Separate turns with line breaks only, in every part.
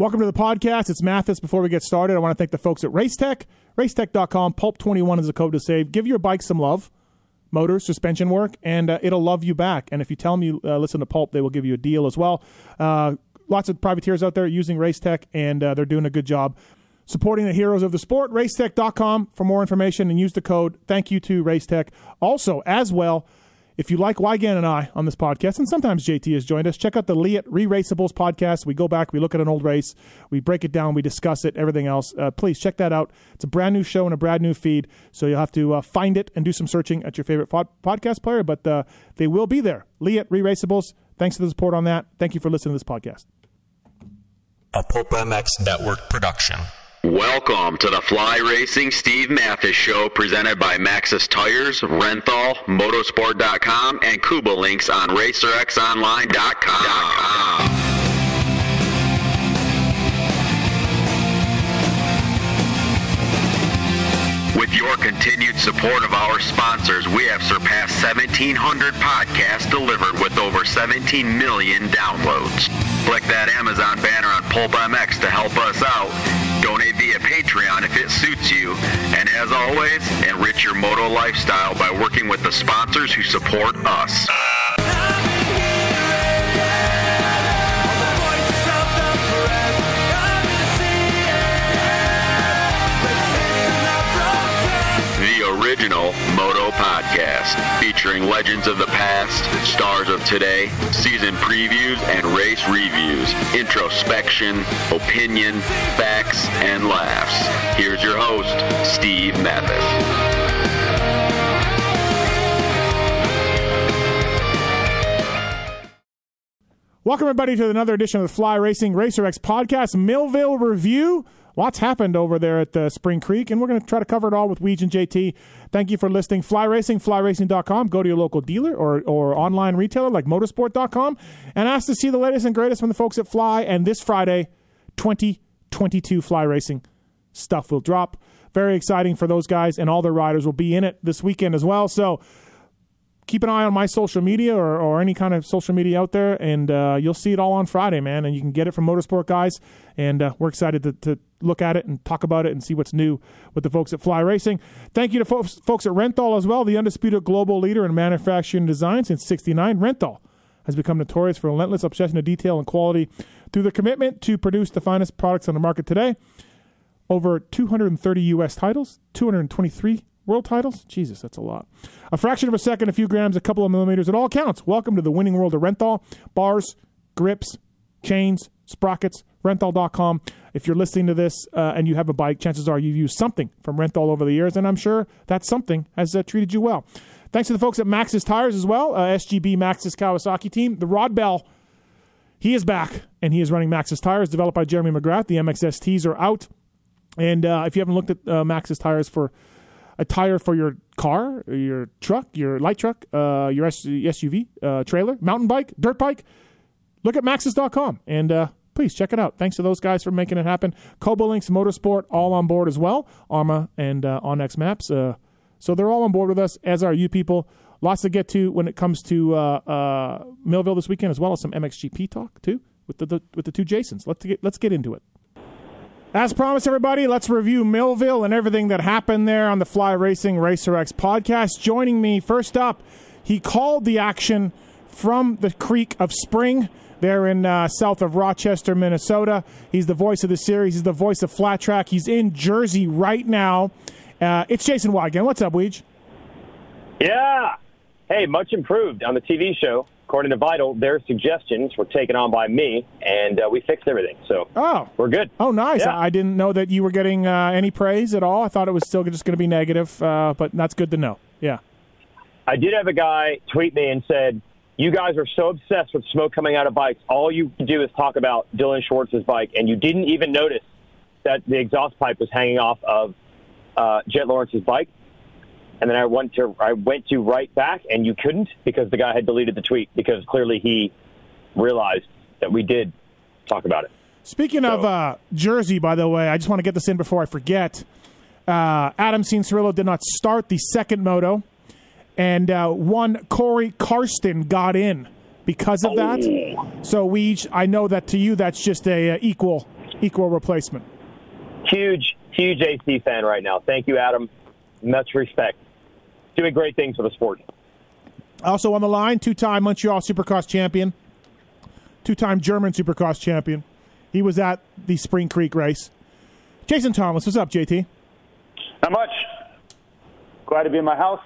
Welcome to the podcast. It's Matthes. Before we get started, I want to thank the folks at Racetech. Racetech.com. Pulp21 is the code to save. Give your bike some love, motors, suspension work, and uh, it'll love you back. And if you tell them you uh, listen to Pulp, they will give you a deal as well. Uh, lots of privateers out there using Racetech, and uh, they're doing a good job supporting the heroes of the sport. Racetech.com for more information and use the code. Thank you to Racetech. Also, as well, if you like Weigandt and I on this podcast, and sometimes JT has joined us, check out the Leatt Re-Raceables podcast. We go back, we look at an old race, we break it down, we discuss it, everything else. Uh, please check that out. It's a brand new show and a brand new feed, so you'll have to uh, find it and do some searching at your favorite podcast player, but uh, they will be there. Leatt Re-Raceables, thanks for the support on that. Thank you for listening to this podcast.
A Pulp MX Network production.
Welcome to the Fly Racing Steve Matthes Show presented by Maxxis Tires, Renthal, Motosport.com, and Kuba Links on RacerXOnline.com. With your continued support of our sponsors, we have surpassed 1,700 podcasts delivered with over 17 million downloads. Click that Amazon banner on Pulp MX to help us out Donate via Patreon if it suits you. And as always, enrich your moto lifestyle by working with the sponsors who support us. The original Moto Podcast, featuring legends of the past, stars of today, season previews and race reviews, introspection, opinion, facts, and laughs. Here's your host, Steve Matthes.
Welcome, everybody, to another edition of the Fly Racing Racer X podcast, Millville Review lots happened over there at uh, Spring Creek, and we're going to try to cover it all with Weege and JT. Thank you for listening. Fly Racing, flyracing.com. Go to your local dealer or, or online retailer like motosport.com and ask to see the latest and greatest from the folks at Fly. And this Friday, 2022 Fly Racing stuff will drop. Very exciting for those guys, and all their riders will be in it this weekend as well. So, keep an eye on my social media or, or any kind of social media out there, and uh, you'll see it all on Friday, man. And you can get it from Motosport Guys, and uh, we're excited to, to, look at it and talk about it and see what's new with the folks at Fly Racing. Thank you to folks, folks at Renthal as well, the undisputed global leader in manufacturing design since '69. Renthal has become notorious for relentless obsession to detail and quality through the commitment to produce the finest products on the market today. Over 230 U.S. titles, 223 world titles? Jesus, that's a lot. A fraction of a second, a few grams, a couple of millimeters, it all counts. Welcome to the winning world of Renthal. Bars, grips, chains, sprockets, renthal.com. If you're listening to this uh, and you have a bike, chances are you've used something from Renthal over the years, and I'm sure that something has uh, treated you well. Thanks to the folks at Maxxis Tires as well, uh, SGB Maxxis Kawasaki team. The Rod Bell, he is back, and he is running Maxxis Tires, developed by Jeremy McGrath. The MXSTs are out. And uh, if you haven't looked at uh, Maxxis Tires for a tire for your car, your truck, your light truck, uh, your SUV, uh, trailer, mountain bike, dirt bike, look at maxxis.com and uh, please check it out. Thanks to those guys for making it happen. Links Motorsport, all on board as well. Arma and uh, onX Maps. Uh, so they're all on board with us, as are you people. Lots to get to when it comes to uh, uh, Millville this weekend, as well as some MXGP talk too with the, the with the two Jasons. Let's get let's get into it. As promised, everybody, let's review Millville and everything that happened there on the Fly Racing Racer X podcast. Joining me first up, he called the action from the Creek of Spring there in uh, south of Rochester, Minnesota. He's the voice of the series. He's the voice of Flat Track. He's in Jersey right now. Uh, it's Jason Weigandt. What's up, Weege?
Yeah. Hey, much improved on the TV show according to Vital, their suggestions were taken on by me, and uh, we fixed everything. So
oh,
we're good.
Oh, nice. Yeah. I didn't know that you were getting uh, any praise at all. I thought it was still just going to be negative, uh, but that's good to know. Yeah.
I did have a guy tweet me and said, "You guys are so obsessed with smoke coming out of bikes. All you do is talk about Dylan Schwartz's bike, and you didn't even notice that the exhaust pipe was hanging off of uh, Jet Lawrence's bike." And then I went to I went to write back, and you couldn't because the guy had deleted the tweet because clearly he realized that we did talk about it.
Speaking so, of uh, Jersey, by the way, I just want to get this in before I forget. Uh, Adam Cianciarulo did not start the second moto, and uh, one Corey Karsten got in because of that.
Oh.
So we, each, I know that to you, that's just a uh, equal equal replacement.
Huge, huge AC fan right now. Thank you, Adam. Much respect. Doing great things for the sport.
Also on the line, two-time Montreal Supercross champion, two-time German Supercross champion. He was at the Spring Creek race. Jason Thomas, what's up, JT?
Not much. Glad to be in my house.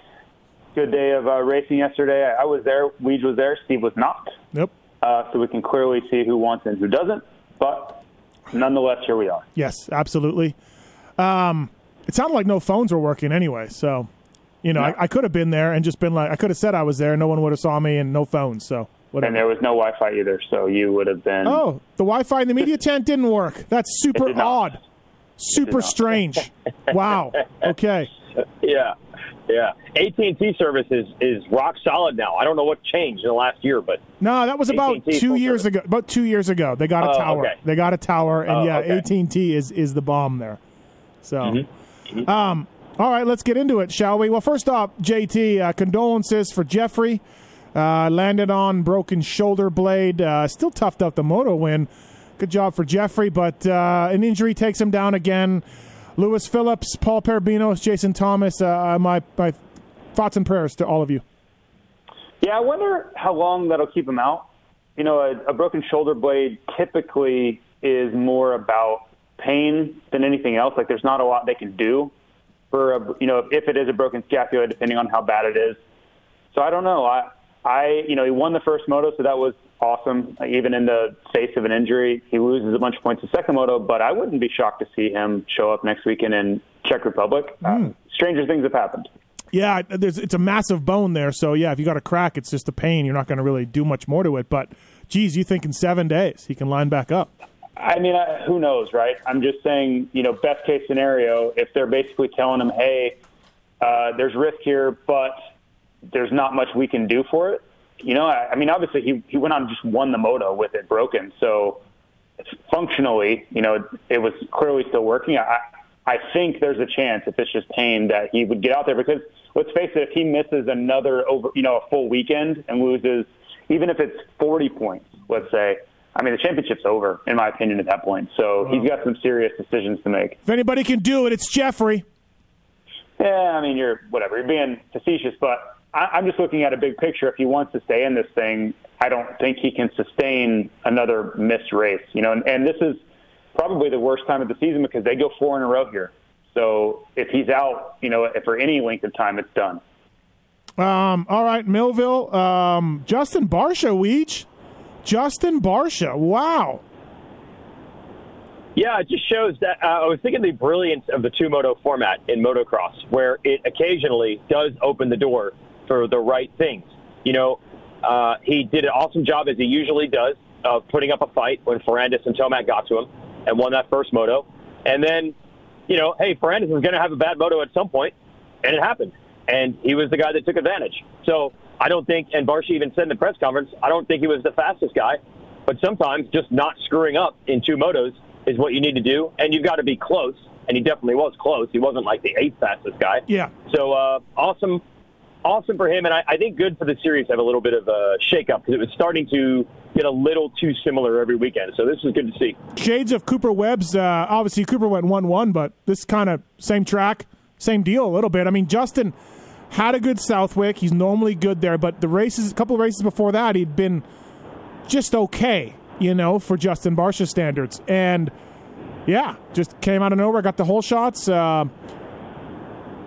Good day of uh, racing yesterday. I, I was there. Weege was there. Steve was not.
Yep.
Uh, so we can clearly see who wants and who doesn't. But nonetheless, here we are.
Yes, absolutely. Um, it sounded like no phones were working anyway, so you know,
No.
I, I could have been there and just been like, I could have said I was there, no one would have saw me, and no phones. So whatever.
And there was no Wi-Fi either, so you would have been.
oh, the Wi-Fi in the media tent didn't work. That's super odd, super strange. wow. Okay.
Yeah, yeah. AT and T service is is rock solid now. I don't know what changed in the last year, but
No, that was about
AT&T
two years
service.
ago. About two years ago, they got a
Oh,
tower.
okay.
They got a tower, and
Oh,
yeah,
okay.
AT and T is is the bomb there. So,
Mm-hmm.
um, all right, let's get into it, shall we? Well, first off, JT, uh, condolences for Jeffrey. Uh, landed on broken shoulder blade. Uh, still toughed up the moto win. Good job for Jeffrey, but uh, an injury takes him down again. Lewis Phillips, Paul Parabinos, Jason Thomas. Uh, my my thoughts and prayers to all of you.
Yeah, I wonder how long that'll keep him out. You know, a, a broken shoulder blade typically is more about pain than anything else. Like, there's not a lot they can do for a, you know, if it is a broken scapula, depending on how bad it is. So I don't know. I, I, you know, he won the first moto, so that was awesome. Even in the face of an injury, he loses a bunch of points the second moto. But I wouldn't be shocked to see him show up next weekend in Czech Republic. Uh, stranger things have happened.
Yeah, there's it's a massive bone there, so yeah, if you got a crack, it's just a pain. You're not going to really do much more to it. But, geez, you think in seven days he can line back up?
I mean, I, who knows, right? I'm just saying, you know, best case scenario, if they're basically telling him, hey, uh, there's risk here, but there's not much we can do for it. You know, I, I mean, obviously he he went on and just won the moto with it broken, so functionally, you know, it, it was clearly still working. I I think there's a chance if it's just pain that he would get out there because let's face it, if he misses another over, you know, a full weekend and loses, even if it's 40 points, let's say. I mean, the championship's over, in my opinion, at that point. So he's got some serious decisions to make.
If anybody can do it, it's Jeffrey.
Yeah, I mean, you're whatever. You're being facetious, but I, I'm just looking at a big picture. If he wants to stay in this thing, I don't think he can sustain another missed race. You know, and, and this is probably the worst time of the season because they go four in a row here. So if he's out, you know, for any length of time, it's done.
Um, all right, Millville. Um, Justin Barcia, Weege. Justin Barcia. Wow.
Yeah, it just shows that uh, I was thinking the brilliance of the two moto format in motocross, where it occasionally does open the door for the right things. You know, uh, he did an awesome job as he usually does of putting up a fight when Ferrandis and Tomac got to him and won that first moto. And then, you know, hey, Ferrandis is going to have a bad moto at some point, and it happened. And he was the guy that took advantage. So I don't think, and Barcia even said in the press conference, I don't think he was the fastest guy, but sometimes just not screwing up in two motos is what you need to do, and you've got to be close. And he definitely was close. He wasn't like the eighth fastest guy.
Yeah.
So uh, awesome, awesome for him, and I, I think good for the series to have a little bit of a shakeup because it was starting to get a little too similar every weekend. So this is good to see.
Shades of Cooper Webb's. Uh, obviously, Cooper went 1 1, but this kind of same track, same deal a little bit. I mean, Justin had a good Southwick. He's normally good there, but the races, a couple of races before that, he'd been just okay, you know, for Justin Barcia standards. And yeah, just came out of nowhere, got the whole shots. Uh,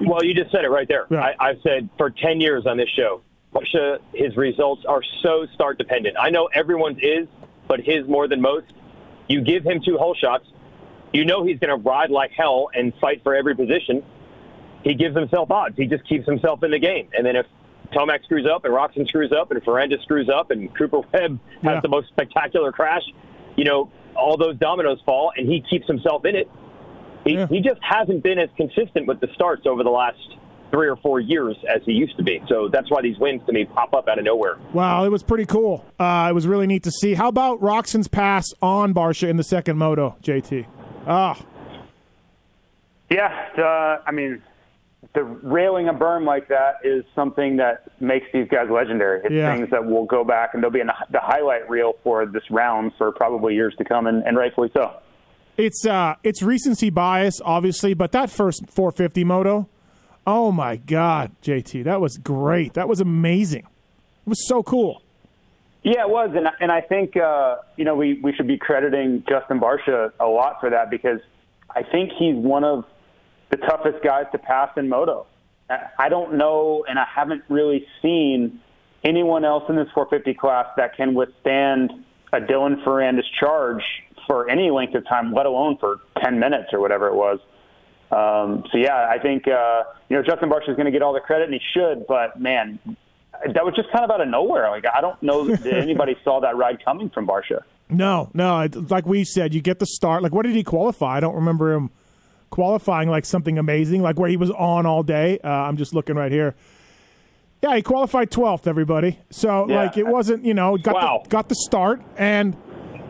Well, you just said it right there.
Yeah.
I, I've said for 10 years on this show, Barcia, his results are so start dependent. I know everyone's is, but his more than most. You give him two hole shots, you know he's going to ride like hell and fight for every position. He gives himself odds. He just keeps himself in the game. And then if Tomac screws up and Roczen screws up and Ferrandis screws up and Cooper Webb has
Yeah.
the most spectacular crash, you know, all those dominoes fall and he keeps himself in it. He,
Yeah.
he just hasn't been as consistent with the starts over the last three or four years as he used to be. So that's why these wins to me pop up out of nowhere.
wow, it was pretty cool. Uh, it was really neat to see. How about Roczen's pass on Barcia in the second moto, JT? Ah,
Yeah, uh, I mean, the railing a berm like that is something that makes these guys legendary. It's
Yeah.
things that will go back and they'll be in the, the highlight reel for this round for probably years to come, and, and rightfully so.
It's uh, it's recency bias, obviously, but that first 450 moto, oh my god, JT, that was great. That was amazing. It was so cool.
Yeah, it was, and and I think uh, you know we we should be crediting Justin Barcia a lot for that because I think he's one of the toughest guys to pass in moto. I- I don't know, and I haven't really seen anyone else in this 450 class that can withstand a Dylan Ferrandis charge for any length of time, let alone for 10 minutes or whatever it was. Um, so yeah, I think uh, you know Justin Barcia is going to get all the credit, and he should. But man, that was just kind of out of nowhere. Like I don't know that anybody saw that ride coming from Barcia.
No, no, like we said, you get the start. Like, what did he qualify? I don't remember him qualifying like something amazing, like where he was on all day. Uh, I'm just looking right here. Yeah, he qualified 12th, everybody. So,
Yeah.
like, it wasn't, you know, got,
Wow.
the, got the start and,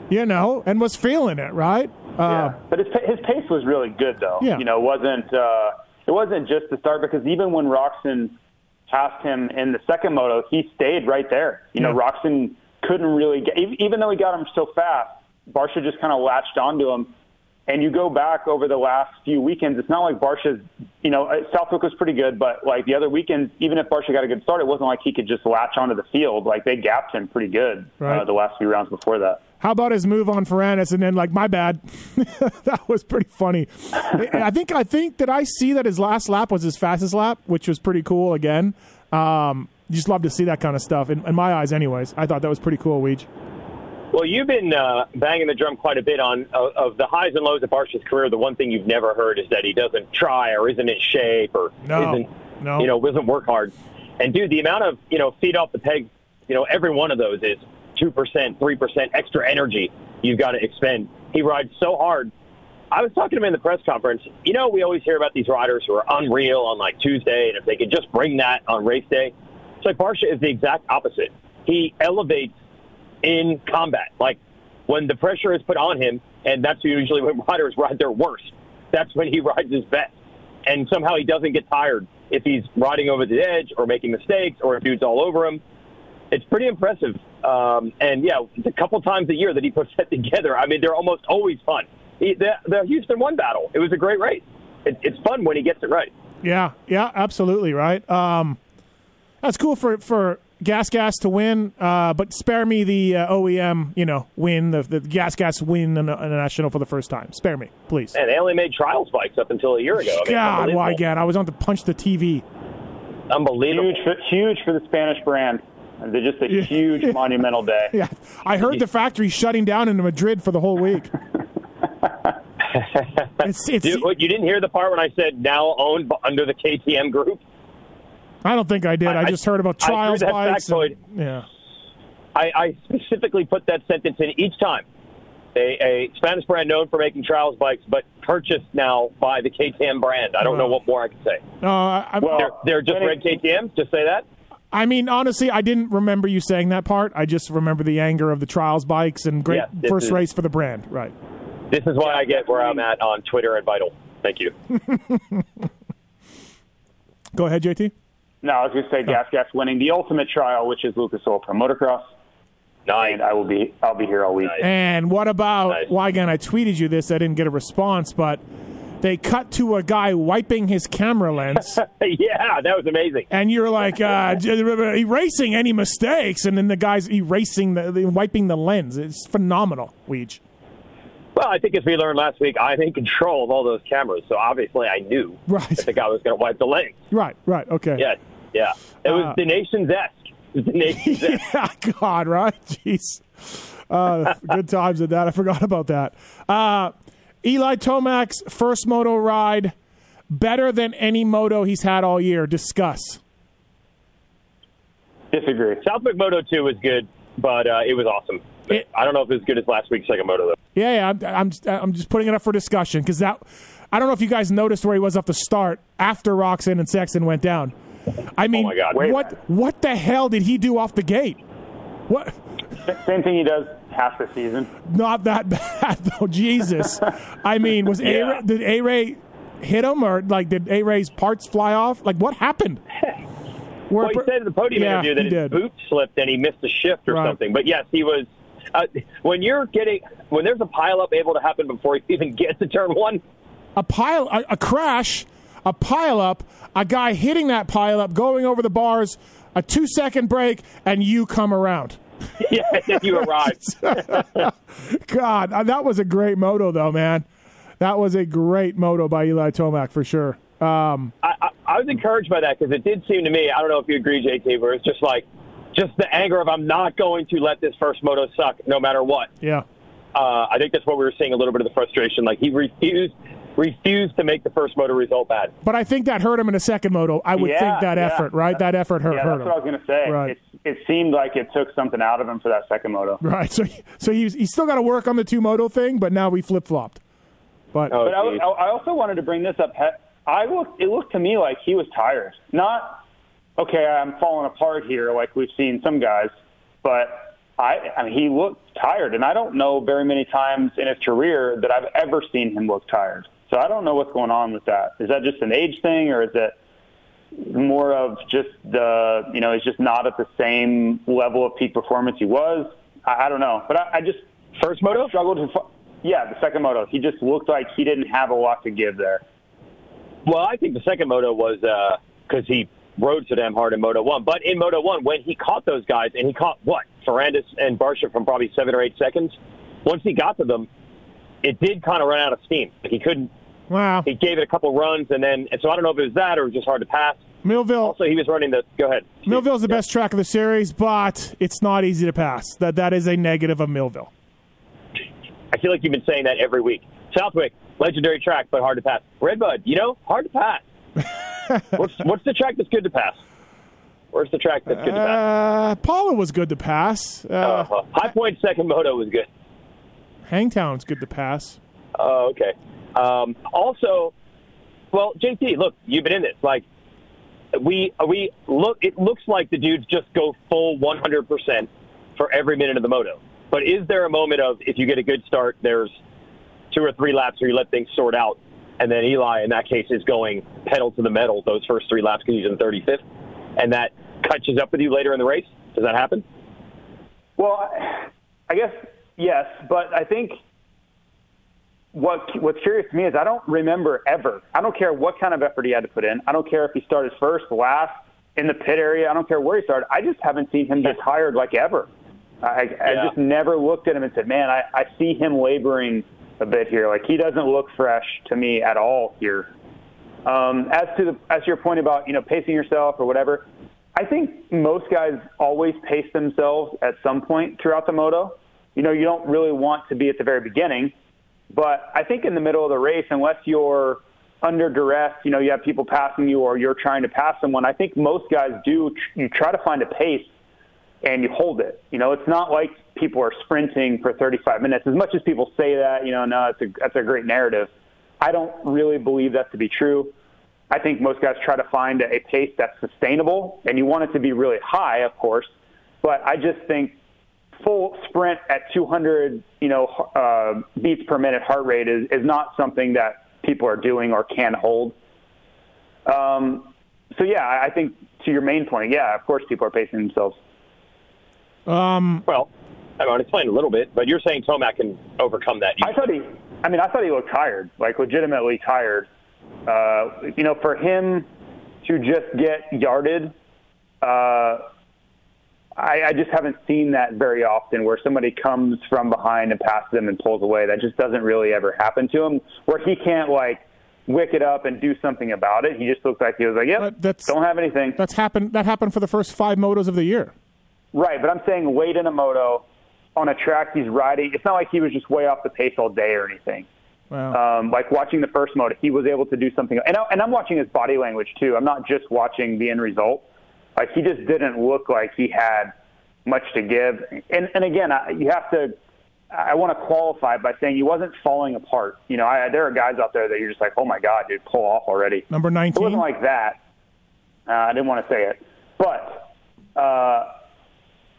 you know, and was feeling it, right? Uh,
Yeah, but his his pace was really good though.
Yeah.
You know, it wasn't uh, it wasn't just the start because even when Roczen passed him in the second moto, he stayed right there. You know, Roczen couldn't really get even though he got him so fast. Barcia just kind of latched onto him. And you go back over the last few weekends, it's not like Barcia's, you know, uh, Southwick was pretty good, but like the other weekends, even if Barcia got a good start, it wasn't like he could just latch onto the field. Like they gapped him pretty good
Right.
uh, the last few rounds before that.
How about his move on Ferrandis and then like my bad? that was pretty funny. I think I think that I see that his last lap was his fastest lap, which was pretty cool. Again, um, you just love to see that kind of stuff. In, in my eyes, anyways, I thought that was pretty cool. Weege.
Well, you've been uh, banging the drum quite a bit on uh, of the highs and lows of Barcia's career. The one thing you've never heard is that he doesn't try or isn't in shape or
No,
isn't,
no.
you know, doesn't work hard. And dude, the amount of you know feet off the peg, you know, every one of those is two percent, three percent extra energy you've got to expend. He rides so hard. I was talking to him in the press conference. You know, we always hear about these riders who are unreal on like Tuesday, and if they could just bring that on race day. It's like Barcia is the exact opposite. He elevates in combat. Like when the pressure is put on him, and that's usually when riders ride their worst. That's when he rides his best. And somehow he doesn't get tired if he's riding over the edge or making mistakes or if dude's all over him. It's pretty impressive. Um, and yeah, a couple times a year that he puts that together. I mean, they're almost always fun. He, the, the Houston one battle, it was a great race. It, it's fun when he gets it right.
Yeah, yeah, absolutely right. Um, that's cool for for Gas Gas to win, uh, but spare me the uh, OEM, you know, win the, the Gas Gas win in the, in the national for the first time. Spare me, please.
And they only made trials bikes up until a year ago. I mean,
God, why again? I was on to punch the TV.
Unbelievable.
Huge, for, huge for the Spanish brand. They're just a
Yeah.
huge monumental day.
Yeah, I heard the factory shutting down in Madrid for the whole week. it's, it's,
Dude, you didn't hear the part when I said now owned b- under the KTM group?
I don't think I did. I,
I-
just heard about trials bikes. and- yeah.
I, I specifically put that sentence in each time. A, a Spanish brand known for making trials bikes, but purchased now by the KTM brand. I don't know what more I can say.
No, I, I,
Well-
They're, they're just red KTMs. Just say that.
I mean, honestly, I didn't remember you saying that part. I just remember the anger of the trials bikes and great
this
first
is-
race for the brand. Right.
This is why I get where I'm at on Twitter and Vital. Thank you.
Go ahead, JT.
No, I was going to say Gas Gas winning the ultimate trial, which is Lucas Oil Pro Motocross,
Nice.
and I will be I'll be here all week.
Nice.
And what about?
Nice.
Why again? I tweeted you this. I didn't get a response, but they cut to a guy wiping his camera lens,
yeah, that was amazing.
and you're like uh, erasing any mistakes, and then the guy's erasing the, the wiping the lens. It's phenomenal, Weege.
Well, I think as we learned last week, I'm in control of all those cameras, so obviously I knew
Right.
that the guy was going to wipe the lens.
Right. Right. Okay.
Yeah, yeah. It was
Uh,
the nation's esque. The nation's
yeah, God, right? Jeez. Uh, good times at that. I forgot about that. Uh, Eli Tomac's first moto ride, better than any moto he's had all year. Discuss.
Disagree.
Southwick Moto 2 was good, but uh, it was awesome.
It-
I don't know if it was as good as last week's second moto, though.
Yeah, yeah I'm, I'm, I'm just putting it up for discussion because that. I don't know if you guys noticed where he was off the start after Roczen and Sexton went down. I mean,
Oh my God.
Wait.
what what the hell did he do off the gate? What?
Same thing he does half the season.
Not that bad though. Jesus. I mean, was
Yeah.
A did A Ray hit him or like did A Ray's parts fly off? Like what happened? Where-
Well, he said in the podium
Yeah,
interview that his
did.
boot slipped and he missed a shift or
Right.
something. But yes, he was uh, when you're getting when there's a pileup able to happen before you even get to turn one.
A pile, a, a crash, a pileup, a guy hitting that pileup, going over the bars, a two second break, and you come around.
yeah, then you arrive.
God, uh, that was a great moto, though, man. That was a great moto by Eli Tomac for sure. Um,
I, I, I was encouraged by that because it did seem to me. I don't know if you agree, JT, where it's just like just the anger of I'm not going to let this first moto suck no matter what.
yeah.
Uh, I think that's what we were seeing a little bit of the frustration. Like he refused refused to make the first moto result bad.
But I think that hurt him in the second moto. I would
Yeah,
think that
yeah.
effort, right? That effort hurt,
Yeah,
hurt
that's
him.
what I was going to say.
Right.
It, it seemed like it took something out of him for that second moto.
Right. So, so he's he's still got to work on the two moto thing, but now we flip flopped. But
Oh,
But I. I also wanted to bring this up. I looked. It looked to me like he was tired. Not okay. I'm falling apart here, like we've seen some guys. But I, I mean, he looked tired, and I don't know very many times in his career that I've ever seen him look tired. So I don't know what's going on with that. Is that just an age thing, or is it more of just the you know he's just not at the same level of peak performance he was? I, I don't know, but I, I just
First moto?
struggled to. Yeah, the second moto. He just looked like he didn't have a lot to give there.
Well, I think the second moto was uh, because he rode so damn hard in Moto One. But in Moto One, when he caught those guys, and he caught what Ferrandis and Barcia from probably seven or eight seconds. Once he got to them, it did kind of run out of steam. Like he couldn't.
wow,
He gave it a couple runs, and then and so I don't know if it was that or it was just hard to pass.
Millville.
Also, he was running the. Go ahead.
Millville's the best track of the series, but it's not easy to pass. That that is a negative of Millville.
I feel like you've been saying that every week. Southwick, legendary track, but hard to pass. Redbud, you know, hard to pass. what's what's the track that's good to pass? Where's the track that's good to pass?
Uh, Pala was good to pass. Uh,
Uh, High Point second moto was good.
Hangtown's good to pass.
Oh, okay. Um, also, well, JT, look, you've been in this. Like, we we look. It looks like the dudes just go full 100 percent for every minute of the moto. But is there a moment of if you get a good start, there's two or three laps where you let things sort out, and then Eli, in that case, is going pedal to the metal those first three laps because he's in 35th, and that catches up with you later in the race. Does that happen?
Well, I guess yes, but I think what what's curious to me is I don't remember ever. I don't care what kind of effort he had to put in. I don't care if he started first, last, in the pit area. I don't care where he started. I just haven't seen him get tired like ever. I, I
Yeah.
just never looked at him and said, "Man, I, I see him laboring a bit here. Like he doesn't look fresh to me at all here." Um, as to the as to your point about you know pacing yourself or whatever, I think most guys always pace themselves at some point throughout the moto. You know, you don't really want to be at the very beginning, but I think in the middle of the race, unless you're under duress, you know, you have people passing you or you're trying to pass someone. I think most guys do. You try to find a pace and you hold it. You know, it's not like people are sprinting for 35 minutes. As much as people say that, you know, no, that's a that's a great narrative. I don't really believe that to be true. I think most guys try to find a pace that's sustainable, and you want it to be really high, of course. But I just think full sprint at 200, you know, uh, beats per minute heart rate is is not something that people are doing or can hold. Um, so yeah, I I think to your main point, yeah, of course people are pacing themselves.
Um,
Well, I mean, explain a little bit, but you're saying Tomac can overcome that.
I thought he, I mean, I thought he looked tired, like legitimately tired. Uh, you know, for him to just get yarded, uh, I, I just haven't seen that very often where somebody comes from behind and passes them and pulls away. That just doesn't really ever happen to him where he can't like wick it up and do something about it. He just looks like he was like, yep,
that's-
don't have anything.
that's happened. That happened for the first five motos of the year.
Right, but I'm saying late in a moto on a track he's riding. It's not like he was just way off the pace all day or anything.
Wow.
Um, like watching the first moto, he was able to do something. And, I, and I'm watching his body language too. I'm not just watching the end result. Like he just didn't look like he had much to give. And, and again, I, you have to. I want to qualify by saying he wasn't falling apart. You know, I, there are guys out there that you're just like, oh my god, dude, pull off already.
Number nineteen.
It
19.
wasn't like that. Uh, I didn't want to say it, but uh,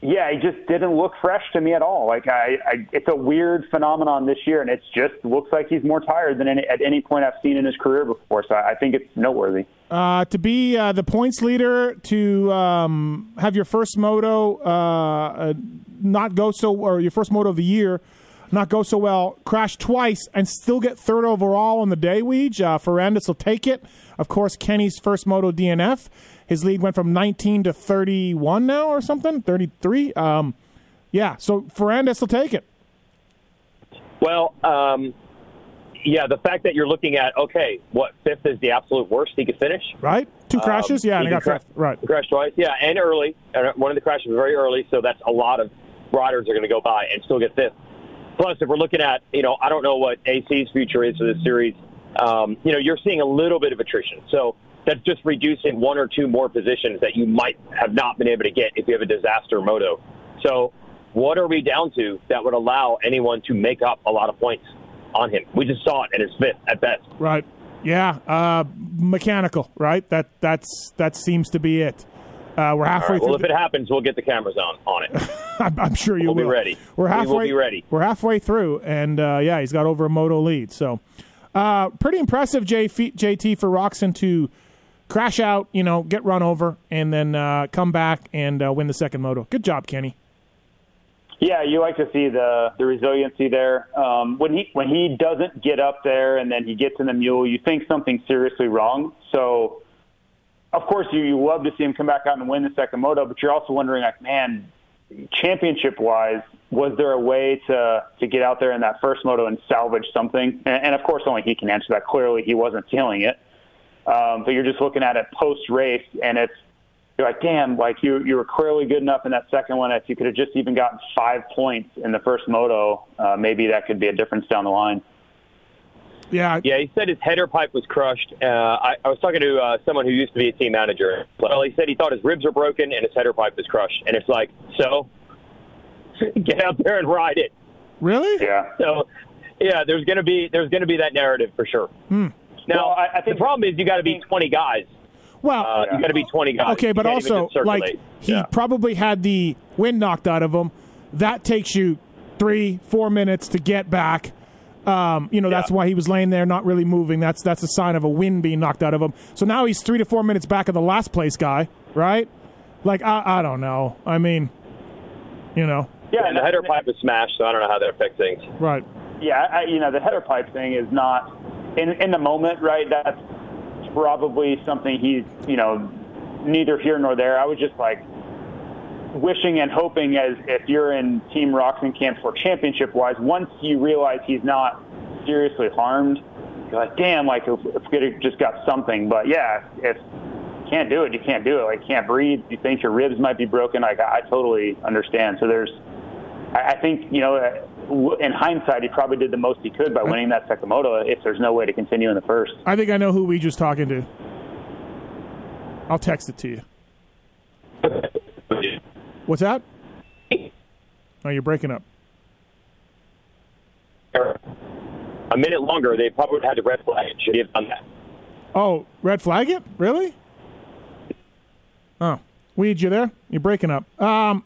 yeah, he just didn't look fresh to me at all. Like I, I it's a weird phenomenon this year, and it just looks like he's more tired than any, at any point I've seen in his career before. So I think it's noteworthy.
Uh, to be uh, the points leader, to um, have your first moto uh, uh, not go so, or your first moto of the year not go so well, crash twice, and still get third overall on the day. Weege uh, Ferrandis will take it. Of course, Kenny's first moto DNF. His lead went from 19 to 31 now, or something, 33. Um, yeah, so Ferrandis will take it.
Well, um, yeah, the fact that you're looking at okay, what fifth is the absolute worst he could finish?
Right, two crashes,
Um,
yeah, and
he
got
cra-
fifth. Right,
Crashed twice, yeah, and early. And one of the crashes was very early, so that's a lot of riders are going to go by and still get fifth. Plus, if we're looking at, you know, I don't know what AC's future is for this series. Um, you know, you're seeing a little bit of attrition, so that's just reducing one or two more positions that you might have not been able to get if you have a disaster moto. So, what are we down to that would allow anyone to make up a lot of points on him? We just saw it at his fifth at best.
right, yeah. Uh, mechanical, right? That that's that seems to be it. Uh, we're halfway
right, well, if it happens, we'll get the cameras on on it.
I'm, I'm sure you
We'll be ready.
We're halfway.
We will be ready.
We're halfway through, and uh, yeah, he's got over a moto lead. So, uh, pretty impressive, J- JT for Roczen to crash out, you know, get run over, and then uh, come back and uh, win the second moto. Good job, Kenny.
Yeah, you like to see the the resiliency there. Um, when he when he doesn't get up there and then he gets in the mule, you think something's seriously wrong. So, of course, you you love to see him come back out and win the second moto, but you're also wondering, like, man, championship wise, was there a way to to get out there in that first moto and salvage something? And, and of course, only he can answer that. Clearly, he wasn't feeling it. Um, but you're just looking at it post race, and it's you're like, damn, like you you were clearly good enough in that second one. If you could have just even gotten five points in the first moto, uh, maybe that could be a difference down the line.
Yeah,
Yeah, he said his header pipe was crushed. Uh, I, I was talking to uh, someone who used to be a team manager. Well, he said he thought his ribs were broken and his header pipe was crushed. And it's like, so get out there and ride it.
really?
Yeah.
So, yeah, there's gonna be there's gonna be that narrative for sure. Now,
Well, I- I think-
the problem is you got to be 20 guys.
Well,
Uh, You got to be 20 guys.
okay, but also like he
Yeah.
probably had the wind knocked out of him. That takes you three, four minutes to get back. Um, you know that's why he was laying there, not really moving. That's that's a sign of a wind being knocked out of him. So now he's three to four minutes back of the last place guy, right? Like I, I don't know. I mean, you know,
Yeah,
and the header pipe was smashed, so I don't know how that affects things.
right?
yeah, I, you know, the header pipe thing is not in in the moment, right? That's probably something he's, you know, neither here nor there. I was just like wishing and hoping as if you're in Team Roczen camp for championship wise, once you realize he's not seriously harmed, you're like, damn, like if, if we just got something. But yeah, if you can't do it, you can't do it. Like can't breathe. You think your ribs might be broken. Like I totally understand. So there's I I think, you know, in hindsight, he probably did the most he could by winning that second moto if there's no way to continue in the first.
I think I know who we just talking to. I'll text it to you. What's that? Oh, you're breaking up.
A minute longer, they probably would have had to red flag it. Should he have done that?
Oh, red flag it? Really? Oh, Weege, you there? You're breaking up. Um,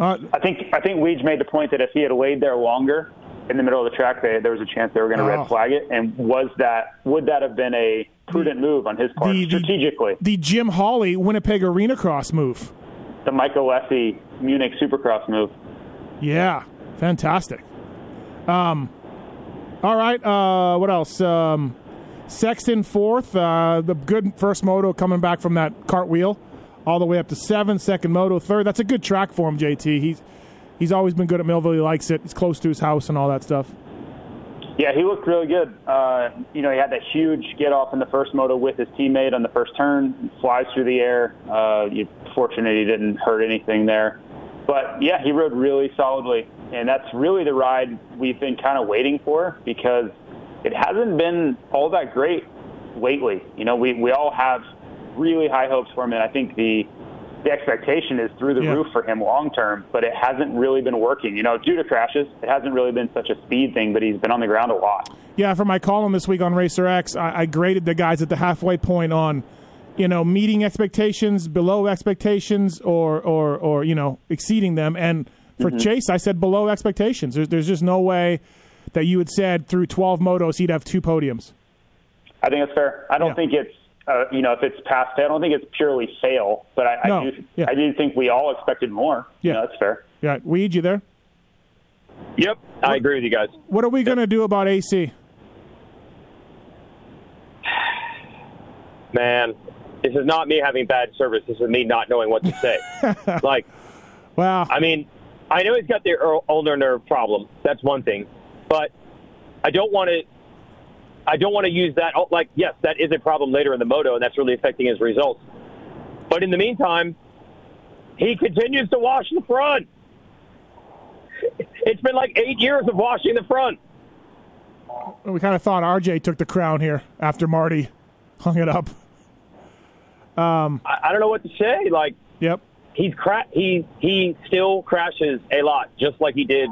uh,
I think I think Weege made the point that if he had laid there longer in the middle of the track, they, there was a chance they were going to
Oh.
red flag it. And was that would that have been a prudent move on his part
The- the-
strategically?
the Jim Hawley Winnipeg Arena Cross move.
The Michael Lessie Munich Supercross move.
Yeah, fantastic. Um, all right. Uh, what else? Um, Sexton fourth. Uh, the good first moto coming back from that cartwheel, all the way up to seventh. Second moto, third. That's a good track for him, JT. He's he's always been good at Millville. He likes it. It's close to his house and all that stuff.
Yeah, he looked really good. Uh, you know, he had that huge get off in the first moto with his teammate on the first turn, flies through the air. Uh, you're fortunate he didn't hurt anything there. But yeah, he rode really solidly, and that's really the ride we've been kind of waiting for because it hasn't been all that great lately. You know, we we all have really high hopes for him, and I think the the expectation is through the
Yeah.
roof for him long term, but it hasn't really been working. You know, due to crashes, it hasn't really been such a speed thing, but he's been on the ground a lot.
Yeah, for my column this week on Racer X, I, I graded the guys at the halfway point on you know, meeting expectations, below expectations, or or or you know, exceeding them. And for
Mm-hmm.
Chase, I said below expectations. There's there's just no way that you had said through 12 motos he'd have two podiums.
I think that's fair. I don't
Yeah.
think it's uh, you know if it's past fail, I don't think it's purely fail, but I,
No.
I do
Yeah.
I do think we all expected more.
Yeah.
You know, that's fair.
Yeah, Weege, you there?
Yep, I agree with you guys.
What are we going to do about AC?
Man, this is not me having bad service. This is me not knowing what to say. like,
wow.
I mean, I know he's got the ulnar nerve problem. That's one thing, but I don't want to. I don't want to use that. oh, Like, yes, that is a problem later in the moto, and that's really affecting his results. But in the meantime, he continues to wash the front. It's been like eight years of washing the front.
we kind of thought RJ took the crown here after Marty hung it up.
Um, I, I don't know what to say. Like,
Yep.
he's cra- he he still crashes a lot, just like he did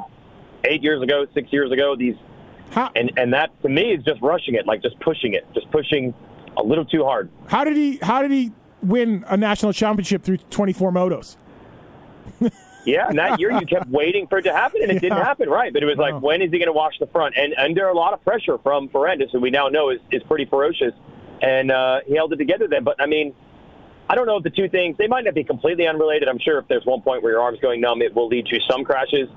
eight years ago, six years ago. These
How
and and that to me is just rushing it, like just pushing it, just pushing a little too hard.
how did he how did he win a national championship through 24 motos?
Yeah, and that year you kept waiting for it to happen, and it didn't happen. Right, but it was like, when is he going to wash the front? And under a lot of pressure from Ferrandis, who we now know is is pretty ferocious, and uh, he held it together then. But I mean. I don't know if the two things they might not be completely unrelated. I'm sure if there's one point where your arm's going numb, it will lead to some crashes,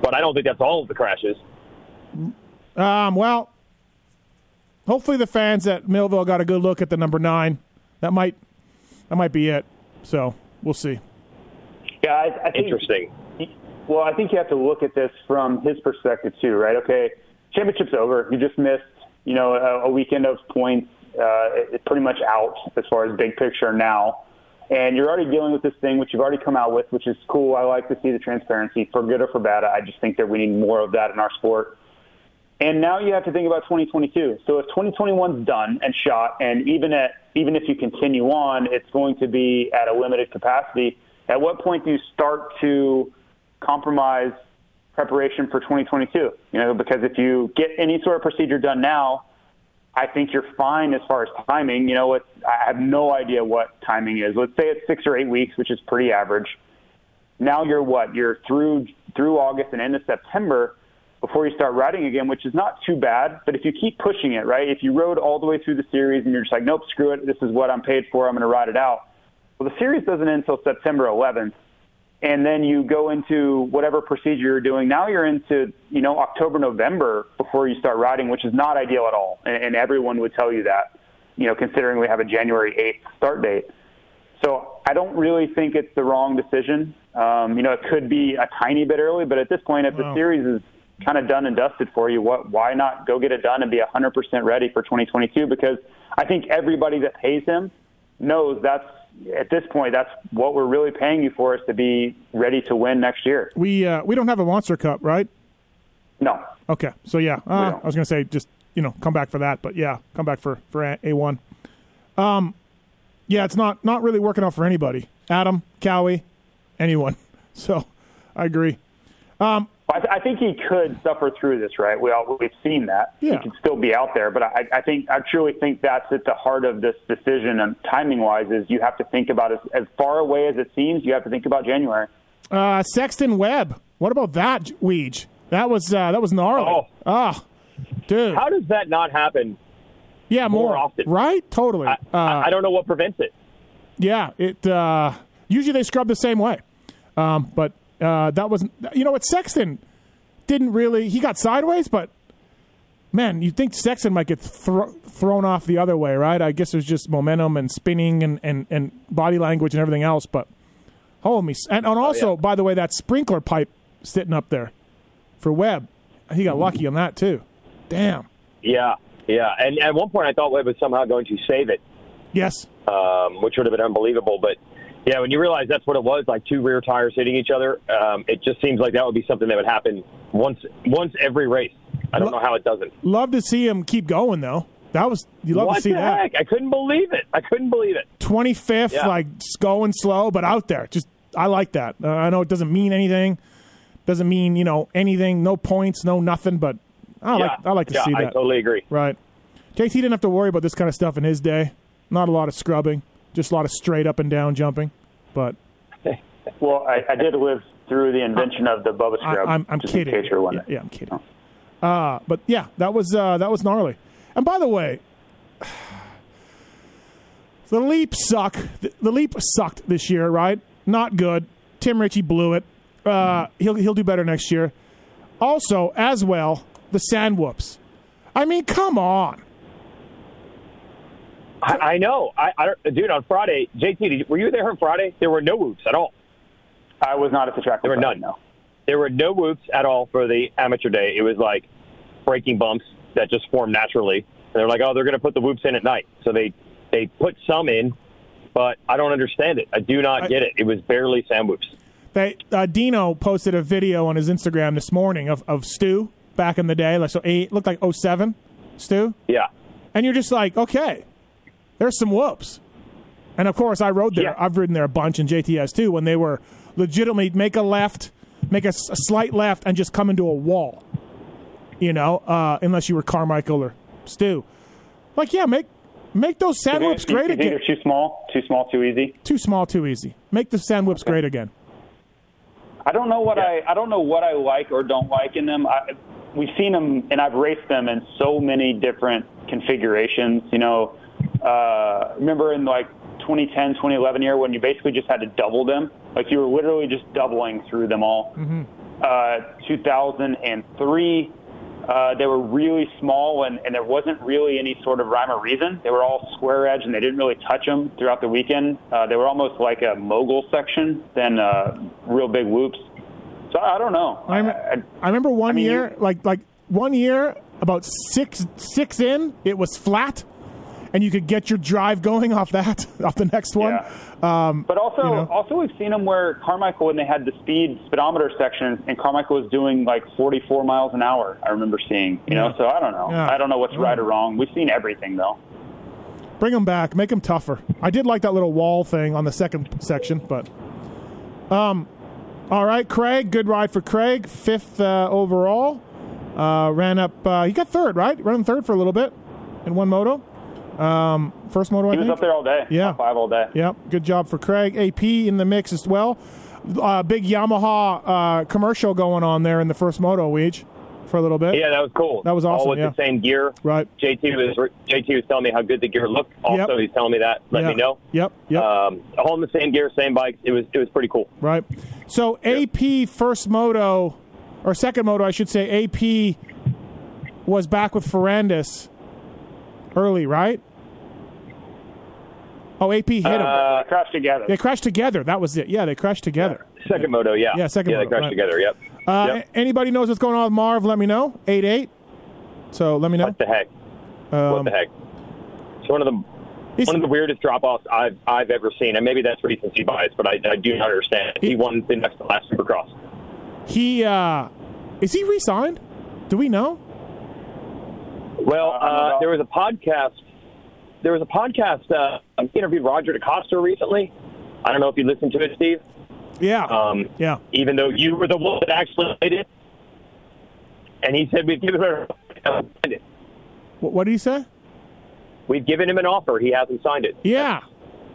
but I don't think that's all of the crashes.
Um, well, hopefully the fans at Millville got a good look at the number nine. That might that might be it. So we'll see.
Yeah, I, I think
Interesting.
Well, I think you have to look at this from his perspective too, right? Okay, championship's over. You just missed, you know, a, a weekend of points. Uh, it- it's pretty much out as far as big picture now, and you're already dealing with this thing, which you've already come out with, which is cool. I like to see the transparency, for good or for bad. I just think that we need more of that in our sport. And now you have to think about 2022. So if 2021's done and shot, and even at even if you continue on, it's going to be at a limited capacity. At what point do you start to compromise preparation for 2022? You know, because if you get any sort of procedure done now, I think you're fine as far as timing. You know, it's, I have no idea what timing is. Let's say it's six or eight weeks, which is pretty average. Now you're what? You're through through August and into September before you start riding again, which is not too bad. But if you keep pushing it, right? If you rode all the way through the series and you're just like, nope, screw it, this is what I'm paid for, I'm going to ride it out. Well, the series doesn't end until September 11th, and then you go into whatever procedure you're doing. Now you're into you know October, November before you start riding, which is not ideal at all, and, and everyone would tell you that. You know, considering we have a January 8th start date. So I don't really think it's the wrong decision. Um, you know, it could be a tiny bit early, but at this point, if the series is kind of done and dusted for you, what? Why not go get it done and be 100% ready for 2022? Because I think everybody that pays him knows that's at this point that's what we're really paying you for is to be ready to win next year.
We uh, we don't have a Monster Cup, right?
No,
Okay, so yeah, uh. I was gonna say just you know come back for that, but yeah, come back for for A one. Um, yeah, it's not not really working out for anybody. Adam, Cowie, anyone. So I agree.
I, th- I think he could suffer through this, right? We all, we've seen that.
Yeah.
He could still be out there, but I, I think I truly think that's at the heart of this decision and timing wise is you have to think about as, as far away as it seems. You have to think about January.
Uh, Sexton Webb. What about that, Weege? That was uh, that was gnarly.
Oh.
Ah, dude.
How does that not happen?
yeah, more,
more often?
right? Totally.
I,
uh,
I don't know what prevents it.
Yeah, it uh, usually they scrub the same way, um, but uh, that wasn't. You know what? Sexton didn't really. He got sideways, but man, you think Sexton might get thro- thrown off the other way, right? I guess there's just momentum and spinning and, and, and body language and everything else, but holy, and, and also
yeah.
by the way, that sprinkler pipe sitting up there for Webb, he got lucky on that too. Damn.
Yeah, yeah. And at one point, I thought Webb was somehow going to save it,
Yes.
um, which would have been unbelievable. But yeah, when you realize that's what it was, like two rear tires hitting each other, um, it just seems like that would be something that would happen once once every race. I don't know how it doesn't.
Love to see him keep going though. That was you love
what
to see
the
that.
heck? I couldn't believe it. I couldn't believe it.
25th,
Yeah.
like going slow, but out there. Just I like that. Uh, I know it doesn't mean anything, doesn't mean you know anything. No points, no nothing, but I
yeah,
like I like to
yeah,
see that.
I totally agree.
Right. JT didn't have to worry about this kind of stuff in his day. Not a lot of scrubbing, just a lot of straight up and down jumping. But
Well, I, I did live through the invention of the Bubba
I,
Scrub.
I'm, I'm kidding.
In case you're
yeah, yeah, I'm kidding. Uh, but yeah, that was uh, that was gnarly. And by the way, the leap suck. The, the leap sucked this year, right? Not good. Tim Ritchie blew it. Uh, he'll he'll do better next year. Also, as well, the sand whoops. I mean, come on.
I, I know. I, I don't, dude. On Friday, JT, did were you there on Friday? There were no whoops at all.
I was not at the track.
There were
Friday,
none.
No.
There were no whoops at all for the amateur day. It was like breaking bumps that just formed naturally. And they're like, oh, they're going to put the whoops in at night. So they they put some in, but I don't understand it. I do not
I-
get it. It was barely sand whoops.
They uh, Dino posted a video on his Instagram this morning of, of Stu back in the day, like so eight looked like 07, Stu.
Yeah.
And you're just like, okay, there's some whoops. And of course, I rode there.
Yeah.
I've ridden there a bunch in JTS too when they were legitimately make a left, make a, s- a slight left, and just come into a wall. You know, uh, unless you were Carmichael or Stu. Like, yeah, make make those sand
You think-
great
you think
again.
they're too small, too small, too easy.
Too small, too easy. Make the sand whoops great again.
I don't know what
Yeah.
I I don't know what I like or don't like in them. I, we've seen them, and I've raced them in so many different configurations. You know, uh, remember in like 2010, 2011 year when you basically just had to double them, like you were literally just doubling through them all. Uh, 2003. Uh, they were really small, and, and there wasn't really any sort of rhyme or reason. They were all square edge, and they didn't really touch them throughout the weekend. Uh, they were almost like a mogul section than uh, real big whoops. So I don't know.
I,
I-
I remember one
mean,
year, like like one year, about six six in, it was flat, and you could get your drive going off that off the next one.
Yeah. but also,
you know.
also we've seen them where Carmichael, when they had the speed speedometer section, and Carmichael was doing like 44 miles an hour. I remember seeing. You
Yeah.
know, so I don't know.
Yeah.
I don't know what's right or wrong. We've seen everything though.
Bring them back, make them tougher. I did like that little wall thing on the second section, but um, all right, Craig, good ride for Craig, fifth uh, overall. Uh, ran up, uh, he got third, right? Running third for a little bit in one moto. Um, first moto, I
He was
think.
up there all day.
Yeah.
Top five all day.
Yep, good job for Craig. AP in the mix as well. Uh, big Yamaha uh, commercial going on there in the first moto, Weege, for a little bit.
Yeah, that was cool.
That was awesome,
All with
yeah.
the same gear.
Right.
JT was JT was telling me how good the gear looked. Also,
Yep.
he's telling me that. Let
Yeah.
me know.
Yep, yep,
Um, all in the same gear, same bikes. It was it was pretty cool.
right. So AP first moto, or second moto, I should say, AP was back with Ferrandis early, right? Oh, AP hit him.
Uh,
They crashed together.
they crashed together. That was it. Yeah, they crashed together.
Second moto, yeah.
Yeah, second
Yeah,
moto,
they crashed
right.
together. Yep.
Uh,
Yep.
Anybody knows what's going on with Marv? Let me know. Eight eight. So let me know.
What the heck?
Um,
what the heck? It's one of the one of the weirdest drop offs I've I've ever seen, and maybe that's recency bias, but I, I do not understand. He won the next to last Supercross.
He uh is he re-signed? Do we know?
Well,
Uh, I don't
uh,
know.
there was a podcast. There was a podcast. Uh, I interviewed Roger De Coster recently. I don't know if you listened to it, Steve.
Yeah.
Um,
yeah.
even though you were the one that actually played it, and he said we've given him it.
What, what did he say?
We've given him an offer. He hasn't signed it.
Yeah.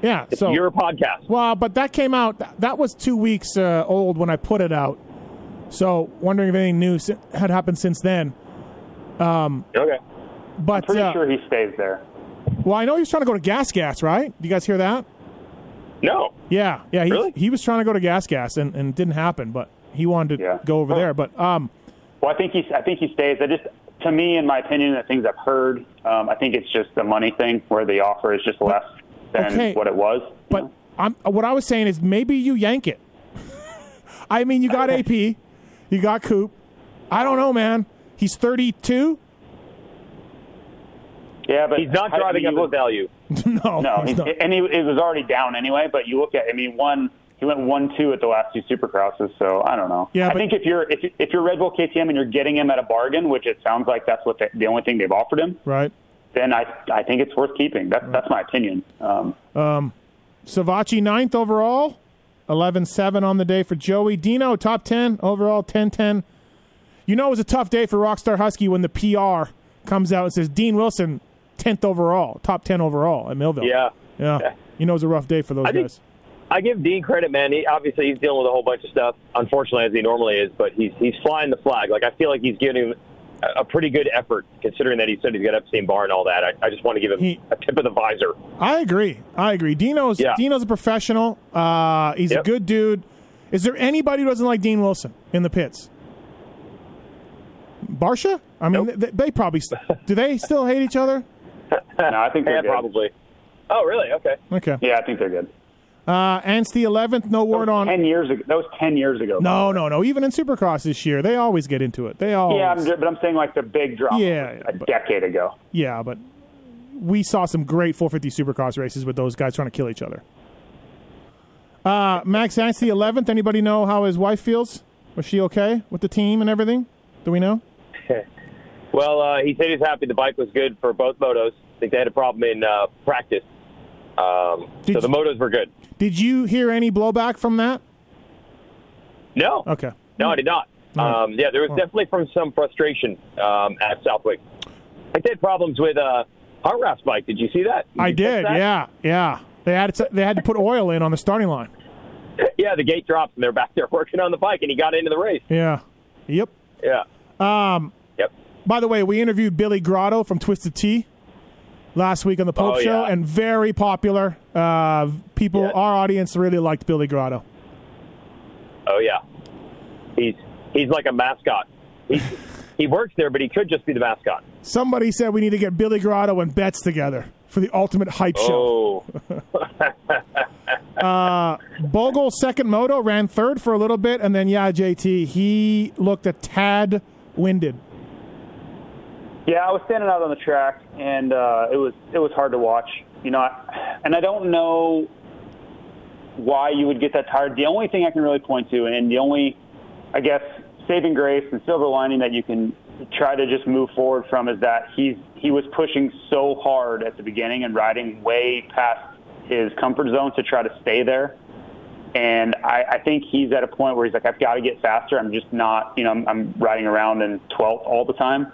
Yeah.
It's
so
your podcast.
well, but that came out. That was two weeks uh, old when I put it out. So wondering if anything new had happened since then.
Okay.
But
Pretty
uh,
sure he stays there.
well, I know he was trying to go to Gas Gas, right? Do you guys hear that?
No.
Yeah, yeah. He,
Really?
he was trying to go to Gas Gas and, and it didn't happen, but he wanted to
Yeah.
go over
Huh.
there. But um,
Well, I think he's. I think he stays. I just, to me, in my opinion, the things I've heard, um, I think it's just the money thing, where the offer is just less than
okay.
what it was.
But I'm, what I was saying is maybe you yank it. I mean, you got AP, you got Coop. I don't know, man. He's 32.
yeah, but
He's not
I- I
driving
mean,
up
you look-
value.
no,
No,
he's
he, and he it was already down anyway. But you look at, I mean, one he went one two at the last two Supercrosses. So I don't know.
Yeah,
I
but-
think if you're if if you're Red Bull KTM and you're getting him at a bargain, which it sounds like that's what the, the only thing they've offered him,
right.
then I I think it's worth keeping. That's that's my opinion. Um,
Savatgy ninth overall, 11-7 on the day for Joey. Dino top 10 overall, 10-10. You know it was a tough day for Rockstar Husky when the PR comes out and says Dean Wilson tenth overall, top ten overall at Millville.
Yeah.
yeah.
Yeah.
You know, it was a rough day for those
I think-
guys.
I give Dean credit, man. He, obviously, he's dealing with a whole bunch of stuff, unfortunately, as he normally is. But he's he's flying the flag. Like I feel like he's giving a, a pretty good effort, considering that he said he's got Epstein Barr and all that. I, I just want to give him
He-
a tip of the visor.
I agree. I agree. Dino's
Yeah.
Dino's a professional. Uh, he's a good dude. Is there anybody who doesn't like Dean Wilson in the pits? Barcia? I mean,
Nope.
they, they probably st- do. They still hate each other.
No, I think they're
Yeah,
good.
probably. Oh, really? Okay.
Okay.
Yeah, I think they're good.
Uh, Anstie eleventh. No word on.
ten years ago. That was ten years ago.
No, no, no. Even in Supercross this year, they always get into it. They all.
Yeah, I'm, but I'm saying like the big drop.
Yeah,
a
but-
decade ago.
Yeah, but we saw some great 450 Supercross races with those guys trying to kill each other. Uh, Max Anstie eleventh. Anybody know how his wife feels? Was she okay with the team and everything? Do we know?
Well, uh, he said he's happy the bike was good for both motos. I think they had a problem in uh, practice. Um,
Did
so the
you-
motos were good.
Did you hear any blowback from that?
No.
Okay.
No, I did not.
No.
Um, yeah, there was definitely from some frustration um, at Southwick. I did problems with uh, Hartranft's bike. Did you see that?
I did.
that?
Yeah, yeah. They had to, they had to put oil in on the starting line.
Yeah, the gate drops and they're back there working on the bike, and he got into the race.
Yeah. Yep.
Yeah.
Um. By the way, we interviewed Billy Grotto from Twisted Tea last week on the Pope
Oh,
Show,
yeah.
and very popular. Uh, people,
Yeah.
our audience really liked Billy Grotto.
Oh yeah. He's he's like a mascot. He he works there, but he could just be the mascot.
Somebody said we need to get Billy Grotto and Betts together for the ultimate hype show.
Oh,
Bogle second moto ran third for a little bit, and then yeah, JT he looked a tad winded.
Yeah, I was standing out on the track, and uh, it was it was hard to watch. You know, I, and I don't know why you would get that tired. The only thing I can really point to, and the only, I guess, saving grace and silver lining that you can try to just move forward from is that he's he was pushing so hard at the beginning and riding way past his comfort zone to try to stay there. And I, I think he's at a point where he's like, I've got to get faster. I'm just not, you know, I'm, I'm riding around in 12th all the time.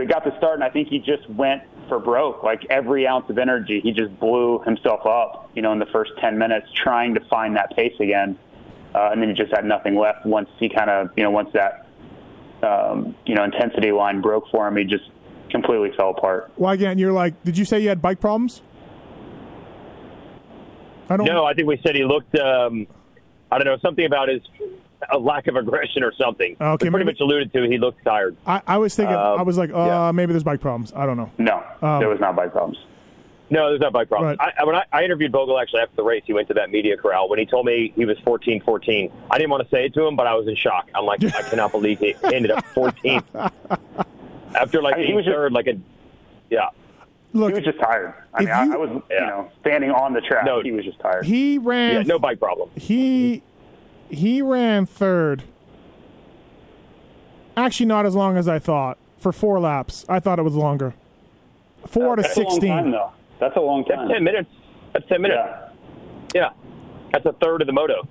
So he got the start, and I think he just went for broke. Like every ounce of energy, he just blew himself up, you know, in the first 10 minutes trying to find that pace again. Uh, and then he just had nothing left once he kind of, you know, once that, um, you know, intensity line broke for him, he just completely fell apart.
Well, again, you're like, did you say you had bike problems? I don't.
no, I think we said he looked. Um, I don't know something about his a lack of aggression or something.
Okay,
pretty
maybe-
much alluded to he looked tired.
I, I was thinking.
Um,
I was like, uh,
yeah.
maybe there's bike problems. I don't know.
No,
Um,
there was not bike problems.
No, there's not bike problems.
Right.
I, when I, I interviewed Bogle actually after the race, he went to that media corral. When he told me he was 14 14, I didn't want to say it to him, but I was in shock. I'm like, I cannot believe he ended up 14th. After like
I mean, he
being
was just-
like a. Yeah.
Look,
He was just tired. I mean, I,
you-
I was, you know, standing on the track.
No.
he was just tired.
he ran.
Yeah, no bike problem.
He he ran third. Actually, not as long as I thought. For four laps, I thought it was longer. Four to
That's a long time,
sixteen.
though. That's a long
That's
time.
10 minutes. That's 10 minutes.
Yeah.
Yeah. That's a third of the moto.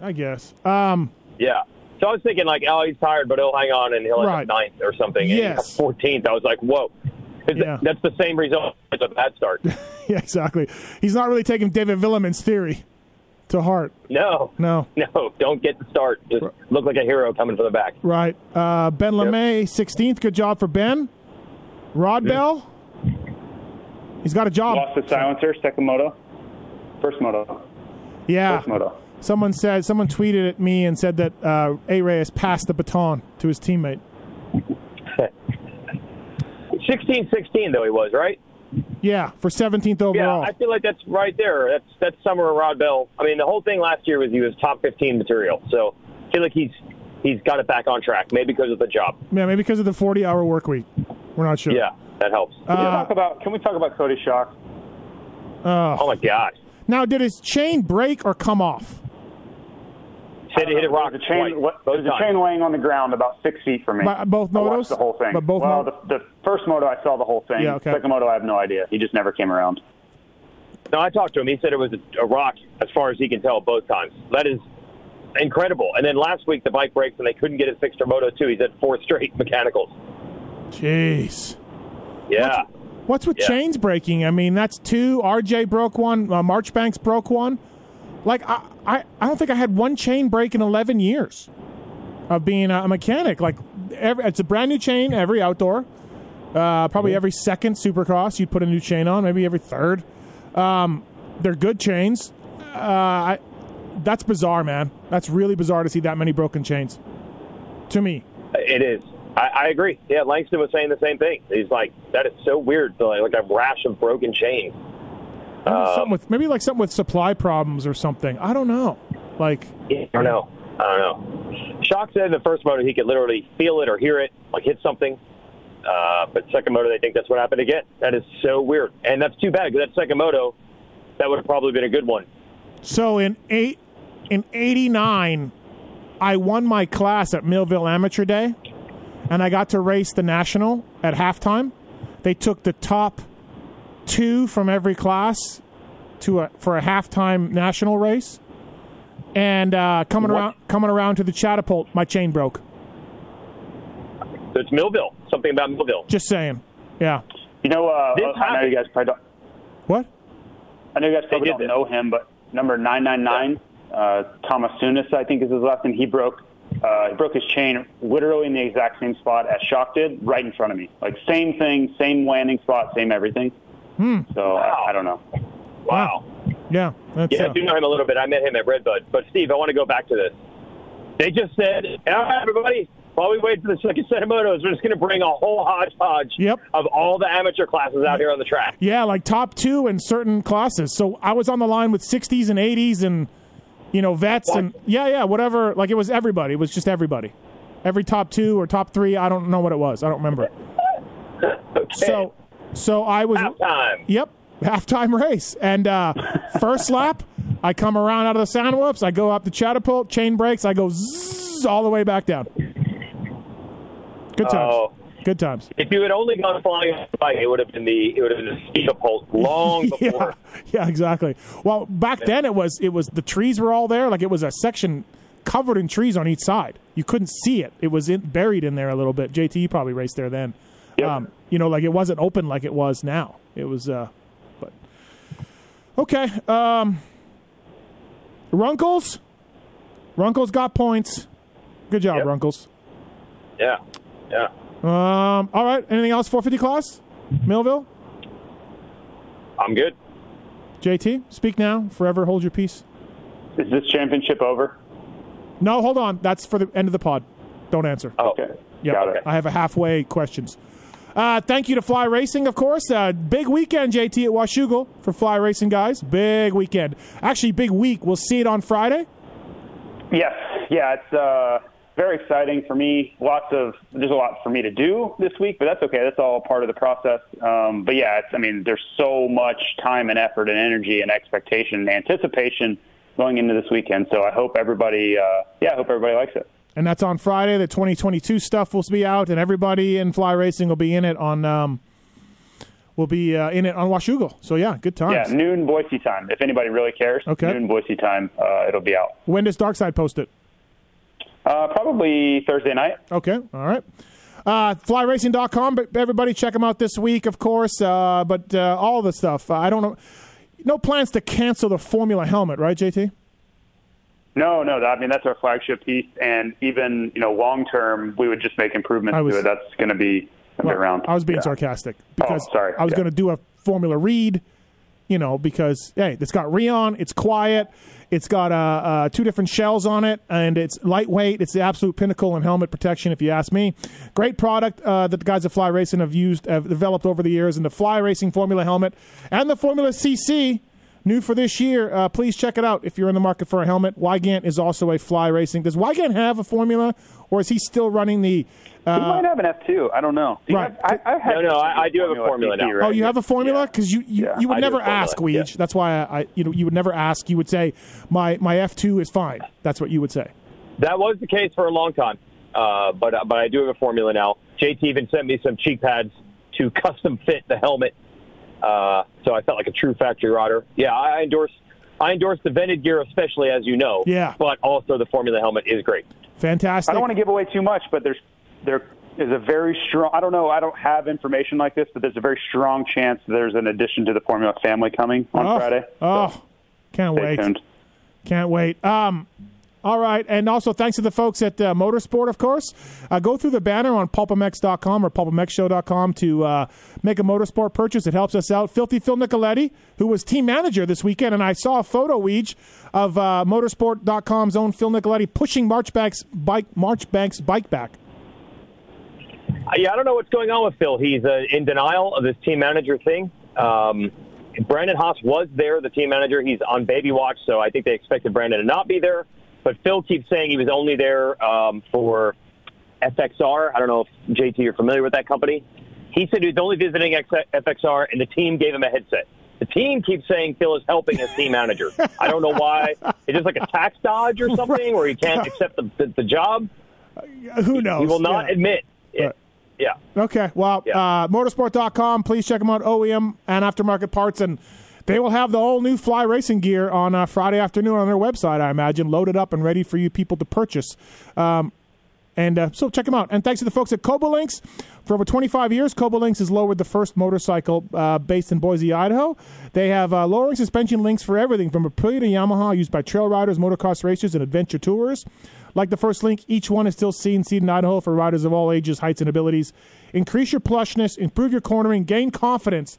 I guess. Um,
Yeah. So I was thinking like, oh, he's tired, but he'll hang on and he'll end
Right.
up ninth or something. And he got
Yes.
14th. I was like, whoa.
Yeah.
That's the same result as a bad start.
yeah, exactly. He's not really taking David Vuillemin's theory to heart.
no.
No.
No, don't get the start. Just look like a hero coming from the back.
Right. Uh, ben LaMay, 16th. Good job for Ben. Rodbell. He's got a job.
Lost the silencer, second moto. First moto.
Yeah.
First moto.
Someone said, someone tweeted at me and said that uh, A Ray has passed the baton to his teammate.
16 16, though, he was, right?
Yeah, for 17th overall. Yeah.
I feel like that's right there. That's that's summer of Rodbell. I mean, the whole thing last year was he was top 15 material. So I feel like he's he's got it back on track, maybe because of the job.
yeah, maybe because of the 40 hour work week. We're not sure.
Yeah, that helps.
Can we
Uh,
talk about? Can we talk about Cody Schock?
oh, my God.
Now, did his chain break or come off?
Said he hit a rock
There's a chain.
twice,
What, there's a chain laying on the ground about six feet from me.
By- both
I
motos?
the whole thing.
But both
well,
mo-
the, the first moto I saw the whole thing.
Yeah, okay.
Second moto I have no idea. He just never came around.
No, I talked to him. He said it was a, a rock, as far as he can tell, both times. That is incredible. And then last week the bike breaks and they couldn't get it fixed for Moto 2. He's at four straight mechanicals.
Jeez.
Yeah.
What's with
Yeah.
chains breaking? I mean, that's two. RJ broke one. Uh, Marchbanks broke one. Like I, I, I don't think I had one chain break in 11 years of being a mechanic. Like every, it's a brand new chain every outdoor. Uh, probably every second Supercross you put a new chain on. Maybe every third. Um, they're good chains. Uh, I, that's bizarre, man. That's really bizarre to see that many broken chains. To me,
It is. I, I agree. Yeah, Langston was saying the same thing. He's like, that is so weird. to, Like, like a rash of broken chains.
Maybe something with maybe like something with supply problems or something. I don't know. Like
I don't know. I don't know. Schock said in the first moto he could literally feel it or hear it, like hit something. Uh, but second moto, they think that's what happened again. That is so weird, and that's too bad because that second moto, that would have probably been a good one.
so in eight in '89, I won my class at Millville Amateur Day, and I got to race the national at halftime. They took the top two from every class to a for a halftime national race, and uh, coming
What?
around coming around to the catapult, my chain broke.
So it's Millville. Something about Millville.
Just saying. Yeah.
You know, uh,
This
I know you guys probably don't.
What?
I know you guys probably don't
this.
know him, but number 999, uh, Thomas Sunis, I think is his last name. He broke uh, he broke his chain literally in the exact same spot as Schock did, right in front of me. Like same thing, same landing spot, same everything.
Hmm.
So
Wow.
I, I don't know.
Wow.
Yeah. That's,
Yeah, I
uh,
do know him a little bit. I met him at Redbud. But Steve, I want to go back to this. They just said, all right, everybody, while we wait for the second set of motos, we're just going to bring a whole hodgepodge
Yep.
of all the amateur classes out here on the track.
Yeah, like top two in certain classes. So I was on the line with 60s and 80s and, you know, vets and, yeah, yeah, whatever. Like it was everybody. It was just everybody. Every top two or top three. I don't know what it was. I don't remember.
Okay.
So, so I was,
halftime.
yep, halftime race. And uh, first lap, I come around out of the sound whoops. I go up the catapult, chain breaks. I go zzz, all the way back down. Good times.
Oh.
Good times.
If you had only gone flying bike, it would have been the it would have been the speed pulse long before.
Yeah, yeah, exactly. Well, back then it was it was the trees were all there. Like it was a section covered in trees on each side. You couldn't see it. It was in, buried in there a little bit. JT you probably raced there then.
Yep.
Um, you know, like it wasn't open like it was now. It was, uh, but okay. Um, Runkles, Runkles got points. Good job,
Yep.
Runkles.
Yeah, yeah.
Um, all right. Anything else? 450 class, Millville,
I'm good.
JT. Speak now. Forever hold your peace.
Is this championship over?
No, hold on. That's for the end of the pod. Don't answer.
Oh,
Okay. It.
I have a halfway questions. Uh, thank you to Fly Racing, of course. Uh, big weekend, JT, at Washougal for Fly Racing guys. Big weekend. Actually, big week. We'll see it on Friday.
Yes, yeah, it's uh, very exciting for me. Lots of there's a lot for me to do this week, but that's okay. That's all part of the process. Um, but yeah, it's I mean, there's so much time and effort and energy and expectation and anticipation going into this weekend. So I hope everybody, uh, yeah, I hope everybody likes it.
And that's on Friday. The 2022 stuff will be out, and everybody in Fly Racing will be in it on. Um, will be uh, in it on Washougal. So yeah, good
time.
Yeah,
noon Boise time. If anybody really cares,
Okay.
noon Boise time, uh, it'll be out.
when does Darkside post it?
Uh, probably Thursday night.
Okay, all right. Uh, flyracing.com, but everybody check them out this week, of course. Uh, but uh, all the stuff. I don't know. No plans to cancel the Formula helmet, right, JT?
No, no. I mean, that's our flagship piece, and even you know, long term, we would just make improvements
was-
to it. That's going to be bit around.
I was being
Yeah.
sarcastic because
sorry.
I was
Yeah.
going to do a Formula read, you know, because hey, it's got Rheon, it's quiet, it's got uh, uh, two different shells on it, and it's lightweight. It's the absolute pinnacle in helmet protection, if you ask me. Great product uh, that the guys at Fly Racing have used, have developed over the years, and the Fly Racing Formula helmet and the Formula CC. New for this year, uh, please check it out if you're in the market for a helmet. Weigandt is also a fly racing. Does Weigandt have a formula, or is he still running the?
He might have an F two. I don't know. Do
Right.
have- I, I have
No, no, I- I do have a formula
CC,
now.
right?
Oh, you have a formula because you you,
Yeah,
you would
I
never ask, Weege.
yeah.
That's why I, I you know you would never ask. You would say my my F two is fine. That's what you would say.
That was the case for a long time, uh, but but I do have a formula now. JT even sent me some cheek pads to custom fit the helmet, uh, so I felt like a true factory rider. Yeah, I endorse I endorse the vented gear, especially as you know.
Yeah.
but also the formula helmet is great.
Fantastic.
I don't want to give away too much, but there's they're a very strong. I don't know. I don't have information like this, but there's a very strong chance there's an addition to the Formula family coming on
oh,
Friday.
Oh,
So
can't wait.
tuned.
Can't wait. Um, all right, and also thanks to the folks at uh, Motosport, of course. Uh, go through the banner on pulpmx.com or pulpmxshow.com to uh, make a Motosport purchase. It helps us out. Filthy Phil Nicoletti, who was team manager this weekend, and I saw a photo, Weege, of uh, Motosport.com's own Phil Nicoletti pushing Marchbank's bike, Marchbank's bike back.
Uh, Yeah, I don't know what's going on with Phil. He's uh, in denial of this team manager thing. Um, Brandon Haas was there, the team manager. He's on baby watch, so I think they expected Brandon to not be there. But Phil keeps saying he was only there um, for FXR. I don't know if JT you're familiar with that company. He said he was only visiting FXR, and the team gave him a headset. The team keeps saying Phil is helping as team manager. I don't know why. It's just like a tax dodge or something, where he can't accept the, the, the job.
Who knows?
He will not
Yeah.
admit. It.
Right.
Yeah.
Okay. Well,
Yeah.
uh, motosport.com. Please check them out. OEM and aftermarket parts. And they will have the whole new Fly Racing gear on uh, Friday afternoon on their website, I imagine, loaded up and ready for you people to purchase. Um, and uh, so check them out. And thanks to the folks at Koubalinks. For over 25 years, Koubalinks has lowered the first motorcycle uh, based in Boise, Idaho. They have uh, lowering suspension links for everything from Aprilia to Yamaha, used by trail riders, motocross racers, and adventure tours. Like the first link, each one is still seen seed in Idaho for riders of all ages, heights, and abilities. Increase your plushness, improve your cornering, gain confidence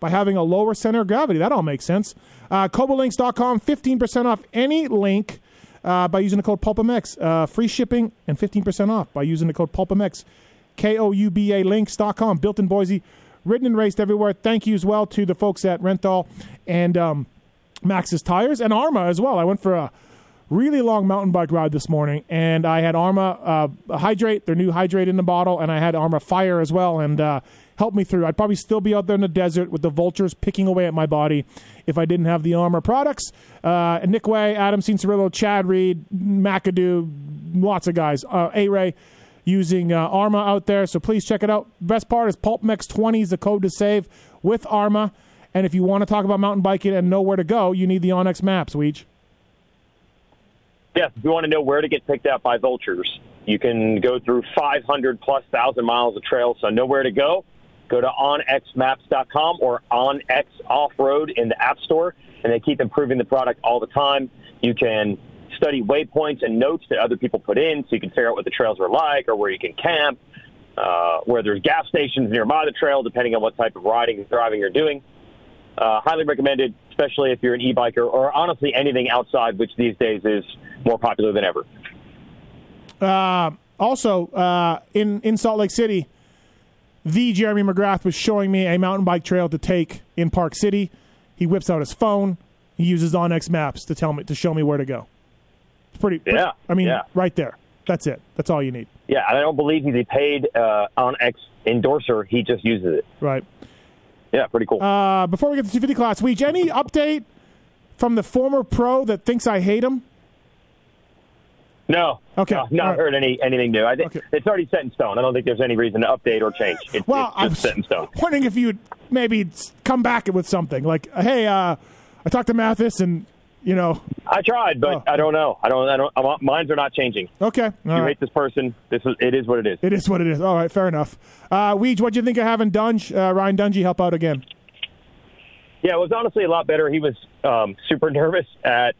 by having a lower center of gravity. That all makes sense. Uh, Koubalinks.com, 15% off any link uh, by using the code PulpMX. Uh, free shipping and 15% off by using the code PulpMX. K-O-U-B-A links.com. Built in Boise, written and raced everywhere. Thank you as well to the folks at Renthal and um, Maxxis Tires and Arma as well. I went for a really long mountain bike ride this morning, and I had Arma uh, Hydrate, their new Hydrate in the bottle, and I had Arma Fire as well, and uh, helped me through. I'd probably still be out there in the desert with the vultures picking away at my body if I didn't have the Arma products. Uh, Nick Wey, Adam Cianciarulo, Chad Reed, McAdoo, lots of guys. Uh, A-Ray using uh, Arma out there, so please check it out. Best part is PulpMX20 is the code to save with Arma. And if you want to talk about mountain biking and know where to go, you need the onX maps, Weege.
Yes, if you want to know where to get picked up by vultures, you can go through 500 plus thousand miles of trails. So know where to go. Go to onxmaps.com or onx offroad in the App Store, and they keep improving the product all the time. You can study waypoints and notes that other people put in, so you can figure out what the trails are like or where you can camp, uh, where there's gas stations nearby the trail, depending on what type of riding and driving you're doing. Uh, highly recommended, especially if you're an e-biker or honestly anything outside, which these days is more popular than ever.
Uh, also, uh, in, in Salt Lake City, the Jeremy McGrath was showing me a mountain bike trail to take in Park City. He whips out his phone. He uses onX Maps to tell me to show me where to go. It's pretty.
Yeah,
I mean,
yeah.
right there. That's it. That's all you need.
Yeah, I don't believe he's a paid uh, on X endorser. He just uses it.
Right.
Yeah, pretty cool.
Uh, before we get to 250 class, Weege, any update from the former pro that thinks I hate him?
No.
Okay,
No, not
right.
heard any anything new. I think
Okay.
it's already set in stone. I don't think there's any reason to update or change. It's,
Well,
it's
I
just
was
set in stone.
wondering if you'd maybe come back with something like, "Hey, uh, I talked to Matthes, and you know,
I tried, but
Oh.
I don't know. I don't. I don't. I are not changing.
okay, all
you
right.
hate this person, this is it is what it is.
It is what it is. All right, fair enough. Uh, Weege, what do you think of having Dunge, uh, Ryan Dungey help out again?
Yeah, it was honestly a lot better. He was um, super nervous at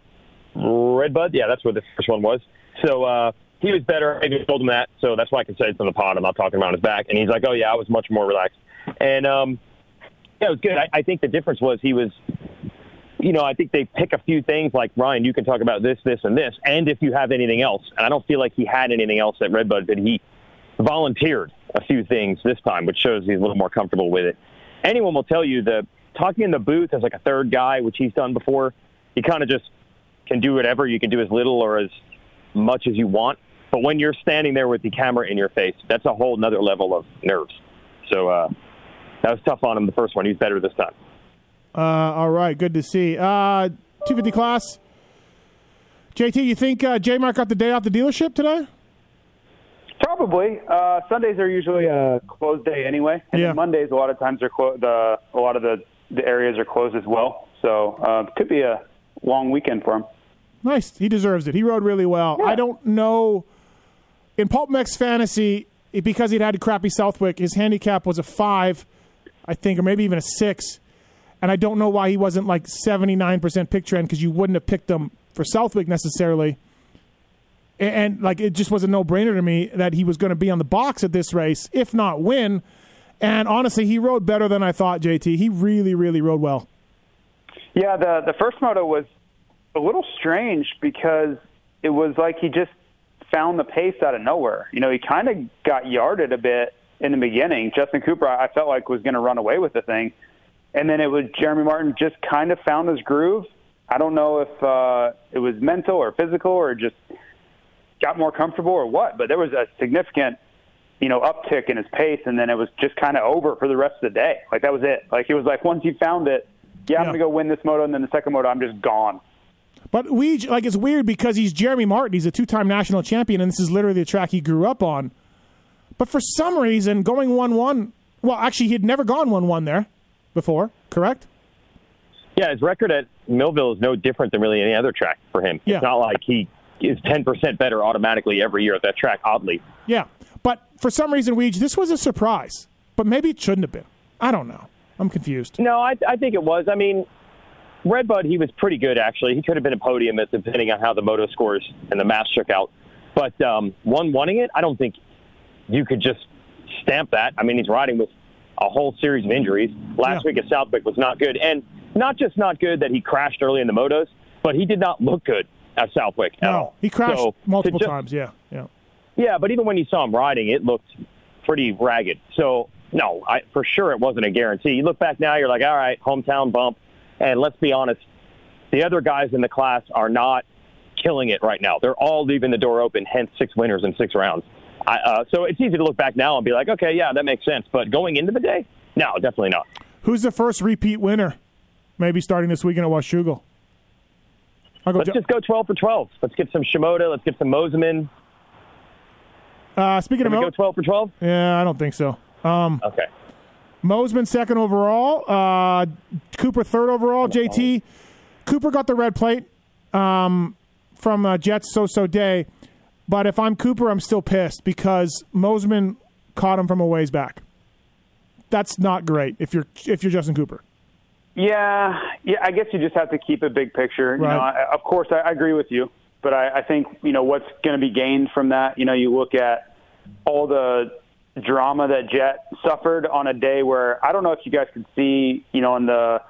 Redbud. Yeah, that's where the first one was. So uh, he was better. I just told him that, so that's why I can say it's on the pod. I'm not talking about his back. And he's like, "Oh yeah, I was much more relaxed." And um, yeah, it was good. I, I think the difference was he was, you know, I think they pick a few things like Ryan. You can talk about this, this, and this, and if you have anything else. And I don't feel like he had anything else at Redbud, but he volunteered a few things this time, which shows he's a little more comfortable with it. Anyone will tell you that talking in the booth as like a third guy, which he's done before, he kind of just can do whatever. You can do as little or as much as you want. But when you're standing there with the camera in your face, that's a whole nother level of nerves. So uh, that was tough on him the first one. He's better this time.
Uh, all right, good to see. Uh, 250 class. JT, you think uh, J Mark got the day off the dealership today?
Probably. Uh, Sundays are usually a closed day anyway, and
Yeah.
Mondays a lot of times are clo- the a lot of the, the areas are closed as well. So uh, could be a long weekend for him.
Nice. He deserves it. He rode really well. I don't know. In PulpMX Fantasy, because he'd had a crappy Southwick, his handicap was a five, I think, or maybe even a six. And I don't know why he wasn't like 79% pick trend because you wouldn't have picked him for Southwick necessarily. And, and like it just was a no brainer to me that he was going to be on the box at this race, if not win. And honestly, he rode better than I thought, JT. He really, really rode well.
Yeah, the the first moto was a little strange because it was like he just found the pace out of nowhere. You know, he kind of got yarded a bit in the beginning. Justin Cooper, I felt like was going to run away with the thing, and then it was Jeremy Martin just kind of found his groove. I don't know if uh, it was mental or physical or just got more comfortable or what, but there was a significant, you know, uptick in his pace, and then it was just kind of over for the rest of the day. Like that was it. Like he was like, once you found it, yeah, I'm
Yeah.
going to go win this moto, and then the second moto, I'm just gone.
But we like it's weird because he's Jeremy Martin. He's a two-time national champion, and this is literally the track he grew up on. But for some reason, going one-one. Well, actually, he had never gone one-one there before. Correct?
Yeah, his record at Millville is no different than really any other track for him.
Yeah.
It's not like he is 10% better automatically every year at that track, oddly.
Yeah. But for some reason, Weege, this was a surprise. But maybe it shouldn't have been. I don't know. I'm confused.
No, I, I think it was. I mean, Redbud, he was pretty good, actually. He could have been a podium depending on how the moto scores and the math shook out. But um, one wanting it, I don't think you could just stamp that. I mean, he's riding with a whole series of injuries. Last
Yeah.
week at Southwick was not good. And not just not good that he crashed early in the motos, but he did not look good at Southwick at
No,
all.
he crashed
So,
multiple
just-
times. Yeah. Yeah.
Yeah, but even when you saw him riding, it looked pretty ragged. So no, I, for sure it wasn't a guarantee. You look back now, you're like, all right, hometown bump. And let's be honest, the other guys in the class are not killing it right now. They're all leaving the door open, hence six winners in six rounds. I, uh, so it's easy to look back now and be like, okay, yeah, that makes sense. But going into the day, no, definitely not.
Who's the first repeat winner? Maybe starting this weekend at Washougal. I'll go.
Let's
Jo-
just go 12 for 12. Let's get some Shimoda. Let's get some Mosiman.
uh, speaking
Can
of
we
Mo-
go 12 for 12?
yeah, I don't think so. Um,
Okay.
Mosiman second overall. Uh, Cooper third overall. JT Cooper got the red plate um, from uh, Jett's so so day. But if I'm Cooper, I'm still pissed because Mosiman caught him from a ways back. That's not great if you're if you're Justin Cooper.
Yeah, yeah. I guess you just have to keep a big picture. You
Right.
know, I, of course, I, I agree with you, but I, I think you know what's going to be gained from that. You know, you look at all the drama that Jett suffered on a day where I don't know if you guys could see, you know, on the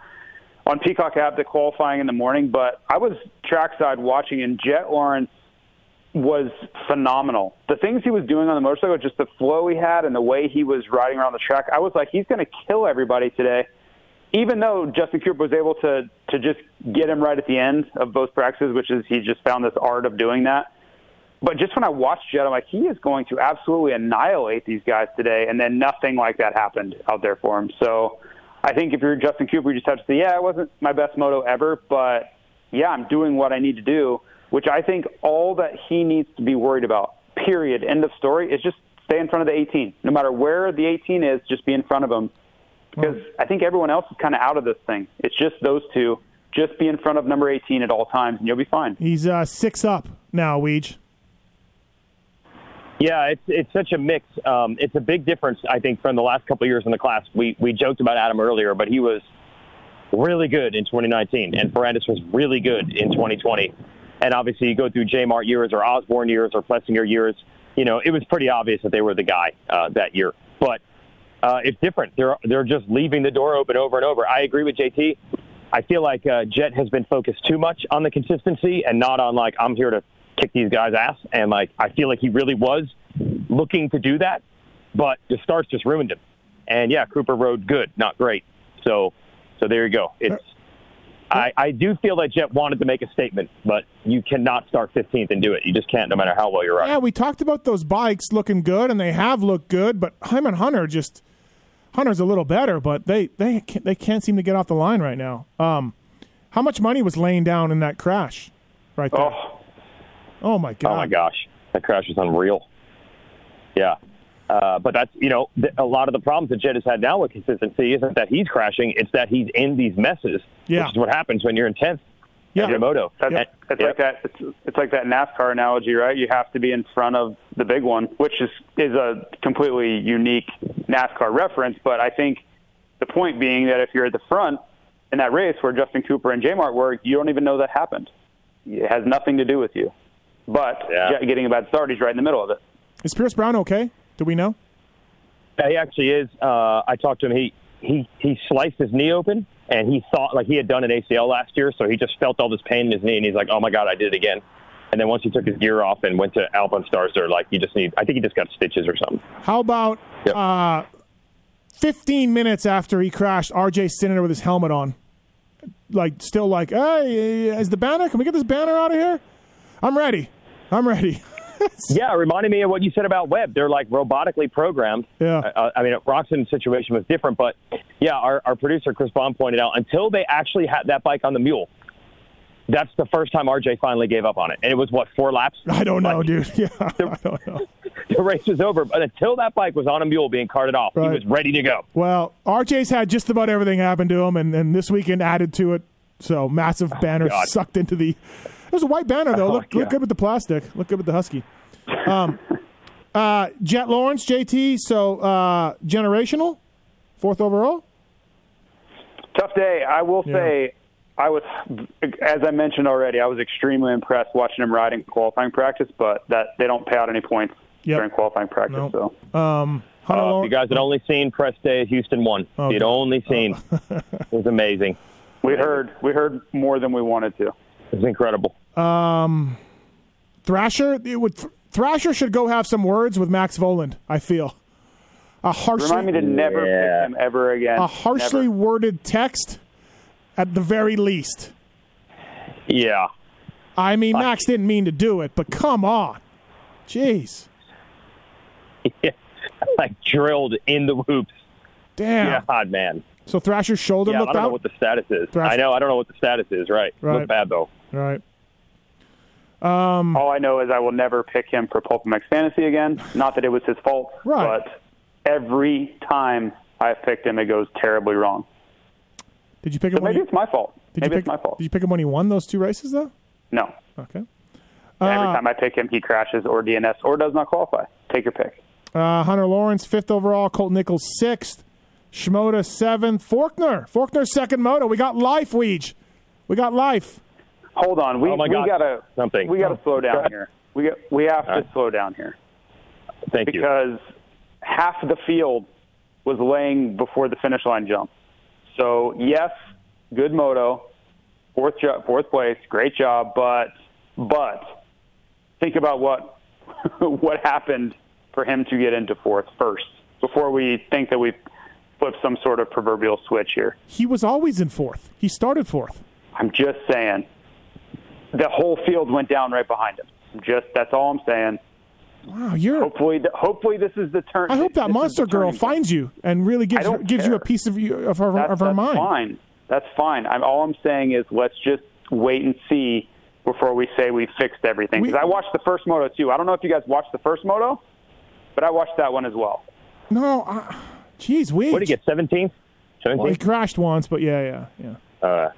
on Peacock app the qualifying in the morning, but I was trackside watching, and Jett Lawrence was phenomenal. The things he was doing on the motorcycle, just the flow he had and the way he was riding around the track, I was like, he's going to kill everybody today even though Justin Cooper was able to to just get him right at the end of both practices, which is he just found this art of doing that. But just when I watched Jett, I'm like, he is going to absolutely annihilate these guys today, and then nothing like that happened out there for him. So I think if you're Justin Cooper, you just have to say, yeah, it wasn't my best moto ever, but yeah, I'm doing what I need to do, which I think all that he needs to be worried about, period, end of story, is just stay in front of the 18. No matter where the 18 is, just be in front of him because I think everyone else is kind of out of this thing. It's just those two. Just be in front of number 18 at all times, and you'll be fine.
He's uh, six up now, Weege.
Yeah, it's it's such a mix. Um, it's a big difference, I think, from the last couple of years in the class. We we joked about Adam earlier, but he was really good in 2019, and Ferrandis was really good in 2020. And obviously, you go through J Mart years or Osborne years or Plessinger years. You know, it was pretty obvious that they were the guy uh, that year. But uh, it's different. They're they're just leaving the door open over and over. I agree with JT. I feel like uh, Jett has been focused too much on the consistency and not on like I'm here to kick these guys' ass. And like I feel like he really was looking to do that, but the starts just ruined him. And yeah, Cooper rode good, not great. So so there you go. It's I, I do feel that Jett wanted to make a statement, but you cannot start 15th and do it. You just can't, no matter how well you're riding.
Yeah, we talked about those bikes looking good, and they have looked good. But Hyman Hunter just Hunter's a little better, but they they can't, they can't seem to get off the line right now. Um, how much money was laying down in that crash? Right there.
Oh,
Oh, my god.
Oh my gosh, that crash was unreal. Yeah, uh, but that's you know th- a lot of the problems that Jett has had now with consistency isn't that he's crashing; it's that he's in these messes,
Yeah.
which is what happens when you're in tenth.
Yeah.
at Yamamoto.
That's,
And-
it's
yep.
like that. It's, it's like that NASCAR analogy, right? You have to be in front of the big one, which is is a completely unique NASCAR reference. But I think the point being that if you're at the front in that race where Justin Cooper and J Mart were, you don't even know that happened. It has nothing to do with you. But
Yeah.
Getting a bad start, he's right in the middle of it.
Is Pierce Brown okay? Do we know?
Yeah, he actually is. Uh, I talked to him. He he he sliced his knee open, and he thought like he had done an ACL last year, so he just felt all this pain in his knee, and he's like, "Oh my god, I did it again." And then once he took his gear off and went to Alpinestars, they're like, "You just need." I think he just got stitches or something.
How about
Yep.
uh, 15 minutes after he crashed, RJ sitting there with his helmet on, like still like, hey, is the banner? Can we get this banner out of here? I'm ready. I'm ready.
Yeah, it reminded me of what you said about Webb. They're like robotically programmed.
Yeah.
Uh, I mean, Roczen's situation was different, but yeah, our, our producer Chris Baum pointed out until they actually had that bike on the mule, that's the first time RJ finally gave up on it, and it was what four laps.
I don't know,
Like,
dude. Yeah, I don't know.
The race was over, but until that bike was on a mule being carted off,
Right.
he was ready to go.
Well, RJ's had just about everything happen to him, and, and this weekend added to it. So massive banner
Oh, God.
sucked into the. It was a white banner though.
Oh,
look, look good with the plastic. Look good with the husky. Um, uh, Jett Lawrence, JT. So uh, generational, fourth overall.
Tough day. I will
Yeah.
say, I was, as I mentioned already, I was extremely impressed watching him ride in qualifying practice. But that they don't pay out any points
Yep.
during qualifying practice.
Nope.
So
Um,
Uh, if you guys had only seen press day at Houston one. If
Okay.
you'd only seen. it was amazing.
we heard we heard more than we wanted to.
It was incredible.
Um, Thrasher, it would Thrasher should go have some words with Max Vohland. I feel a harshly
Remind me to never
Yeah.
pick him ever again.
a harshly
Never.
worded text, at the very least.
Yeah.
I mean, Max didn't mean to do it, but come on, jeez, Yeah.
like drilled in the whoops.
damn.
God, man.
So Thrasher's shoulder
Yeah, I don't know what the status is.
Thrash-
I know. I don't know what the status is. Right.
Right.
Look bad though.
right.
All I know is I will never pick him for Pulp PulpMX Fantasy again. Not that it was his fault,
Right.
but every time I've picked him, it goes terribly wrong.
Did you pick
So
him? When
maybe
you,
it's my fault.
did
maybe
you
it's
pick?
my fault.
Did you pick him when he won those two races though?
No.
Okay.
Every
Uh,
time I pick him, he crashes or DNS or does not qualify. Take your pick.
Uh, Hunter Lawrence fifth overall. Colt Nichols sixth. Shimoda seventh. Forkner. Forkner second moto. We got life, Weege. We got life.
Hold on. We,
Oh, my
we
God.
gotta
Something.
we gotta
Oh.
slow down
ahead.
here. We got, we have to
right.
slow down here
Thank you.
because half the field was laying before the finish line jump. So yes, good moto, fourth jo- fourth place, great job, but but think about what what happened for him to get into fourth first before we think that we flip some sort of proverbial switch here.
He was always in fourth. He started fourth.
I'm just saying the whole field went down right behind him. Just that's all I'm saying.
Wow, you're.
Hopefully, hopefully this is the turn.
I hope that monster girl finds you and really gives her, gives you a piece of you of her
That's,
of her
that's
mind.
fine. That's fine. I'm, all I'm saying is let's just wait and see before we say we've fixed everything. Because I watched the first moto too. I don't know if you guys watched the first moto, but I watched that one as well.
No, I, jeez, we.
what did he get? Seventeenth.
Well, he crashed once, but yeah, yeah, yeah.
Uh,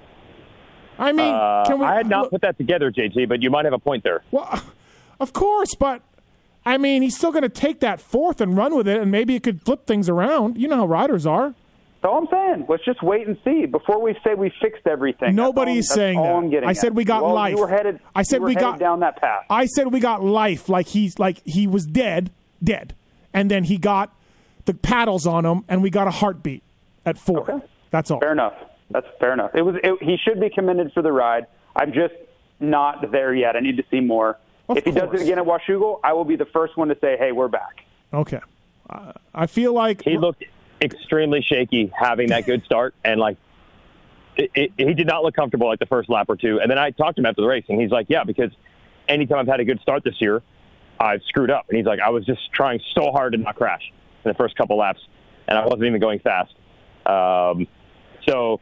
I mean,
uh,
can we?
I had not
look-
put that together, JT, but you might have a point there.
Well, of course, but I mean, he's still going to take that fourth and run with it, and maybe it could flip things around. You know how riders are.
That's all I'm saying. Let's just wait and see before we say we fixed everything.
Nobody's
that's all,
saying
that's all
that.
I'm getting
I
at.
said we got
well,
life.
You were headed.
I said
you were
we got-
down that path.
I said we got life, like he's like he was dead, dead, and then he got the paddles on him, and we got a heartbeat at four.
Okay.
That's all.
Fair enough. That's fair enough. It was. It, he should be commended for the ride. I'm just not there yet. I need to see more.
Of
if he does it again at Washougal, I will be the first one to say, "Hey, we're back."
Okay. Uh, I feel like
He looked extremely shaky having that good start, and like it, it, he did not look comfortable like the first lap or two. And then I talked to him after the race, and he's like, "Yeah, because anytime I've had a good start this year, I've screwed up." And he's like, "I was just trying so hard to not crash in the first couple laps, and I wasn't even going fast." Um, so,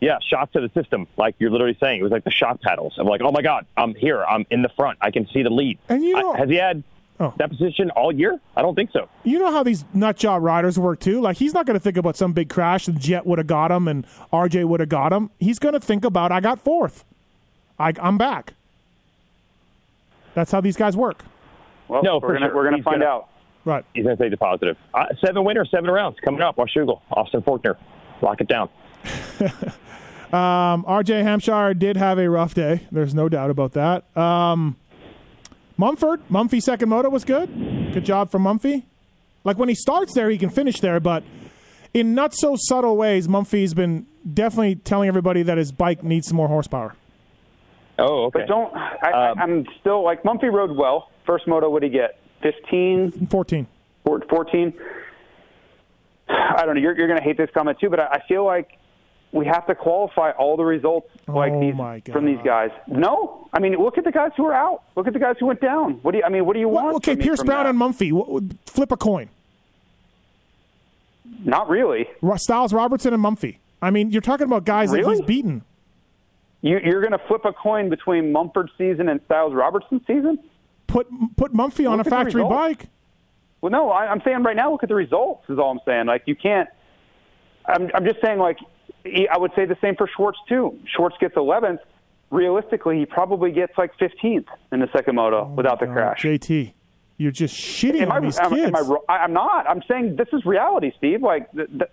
yeah, shock to the system, like you're literally saying. It was like the shock paddles. I'm like, "Oh my god, I'm here. I'm in the front. I can see the lead."
And you
I- has he had
Oh.
that position all year? I don't think so.
you know how these nut job riders work too. Like he's not going to think about some big crash and Jett would have got him and RJ would have got him. He's going to think about I got fourth. I, I'm back. That's how these guys work.
Well,
No,
we're gonna
sure.
gonna find
gonna-
out.
Right.
He's going to take the positive. Uh, seven winners, seven rounds coming up. Washougal, Austin Forkner. Lock it down.
Um, RJ Hampshire did have a rough day. There's no doubt about that. Um, Mumford, Mumphy second moto was good. Good job from Mumphy. Like when he starts there, he can finish there, but in not so subtle ways, Mumphy's been definitely telling everybody that his bike needs some more horsepower.
Oh, okay.
But don't. I,
Um,
I'm still like Mumphy rode well. First moto, what did he get? 15,
14.
14. I don't know. You're, you're going to hate this comment too, but I, I feel like we have to qualify all the results like
Oh,
these from these guys. No, I mean, look at the guys who are out. Look at the guys who went down. What do you? I mean, what do you
Well,
want?
okay,
from
Pierce Brown
that?
and Mumphy. What- Flip a coin.
Not really.
Stilez Robertson and Mumphy. I mean, you're talking about guys that he's beaten.
You, you're going to flip a coin between Mumford's season and Stilez Robertson's season?
Put put Mumphy on a factory bike.
Well, no, I, I'm saying right now, look at the results. Is all I'm saying. Like you can't. I'm I'm just saying like I would say the same for Schwartz too. Schwartz gets 11th. Realistically, he probably gets like 15th in the second moto oh, without the
Oh,
crash.
JT, you're just shitting
Am
on
I,
these
am,
kids.
am I, I'm not. I'm saying this is reality, Steve. Like, th- th-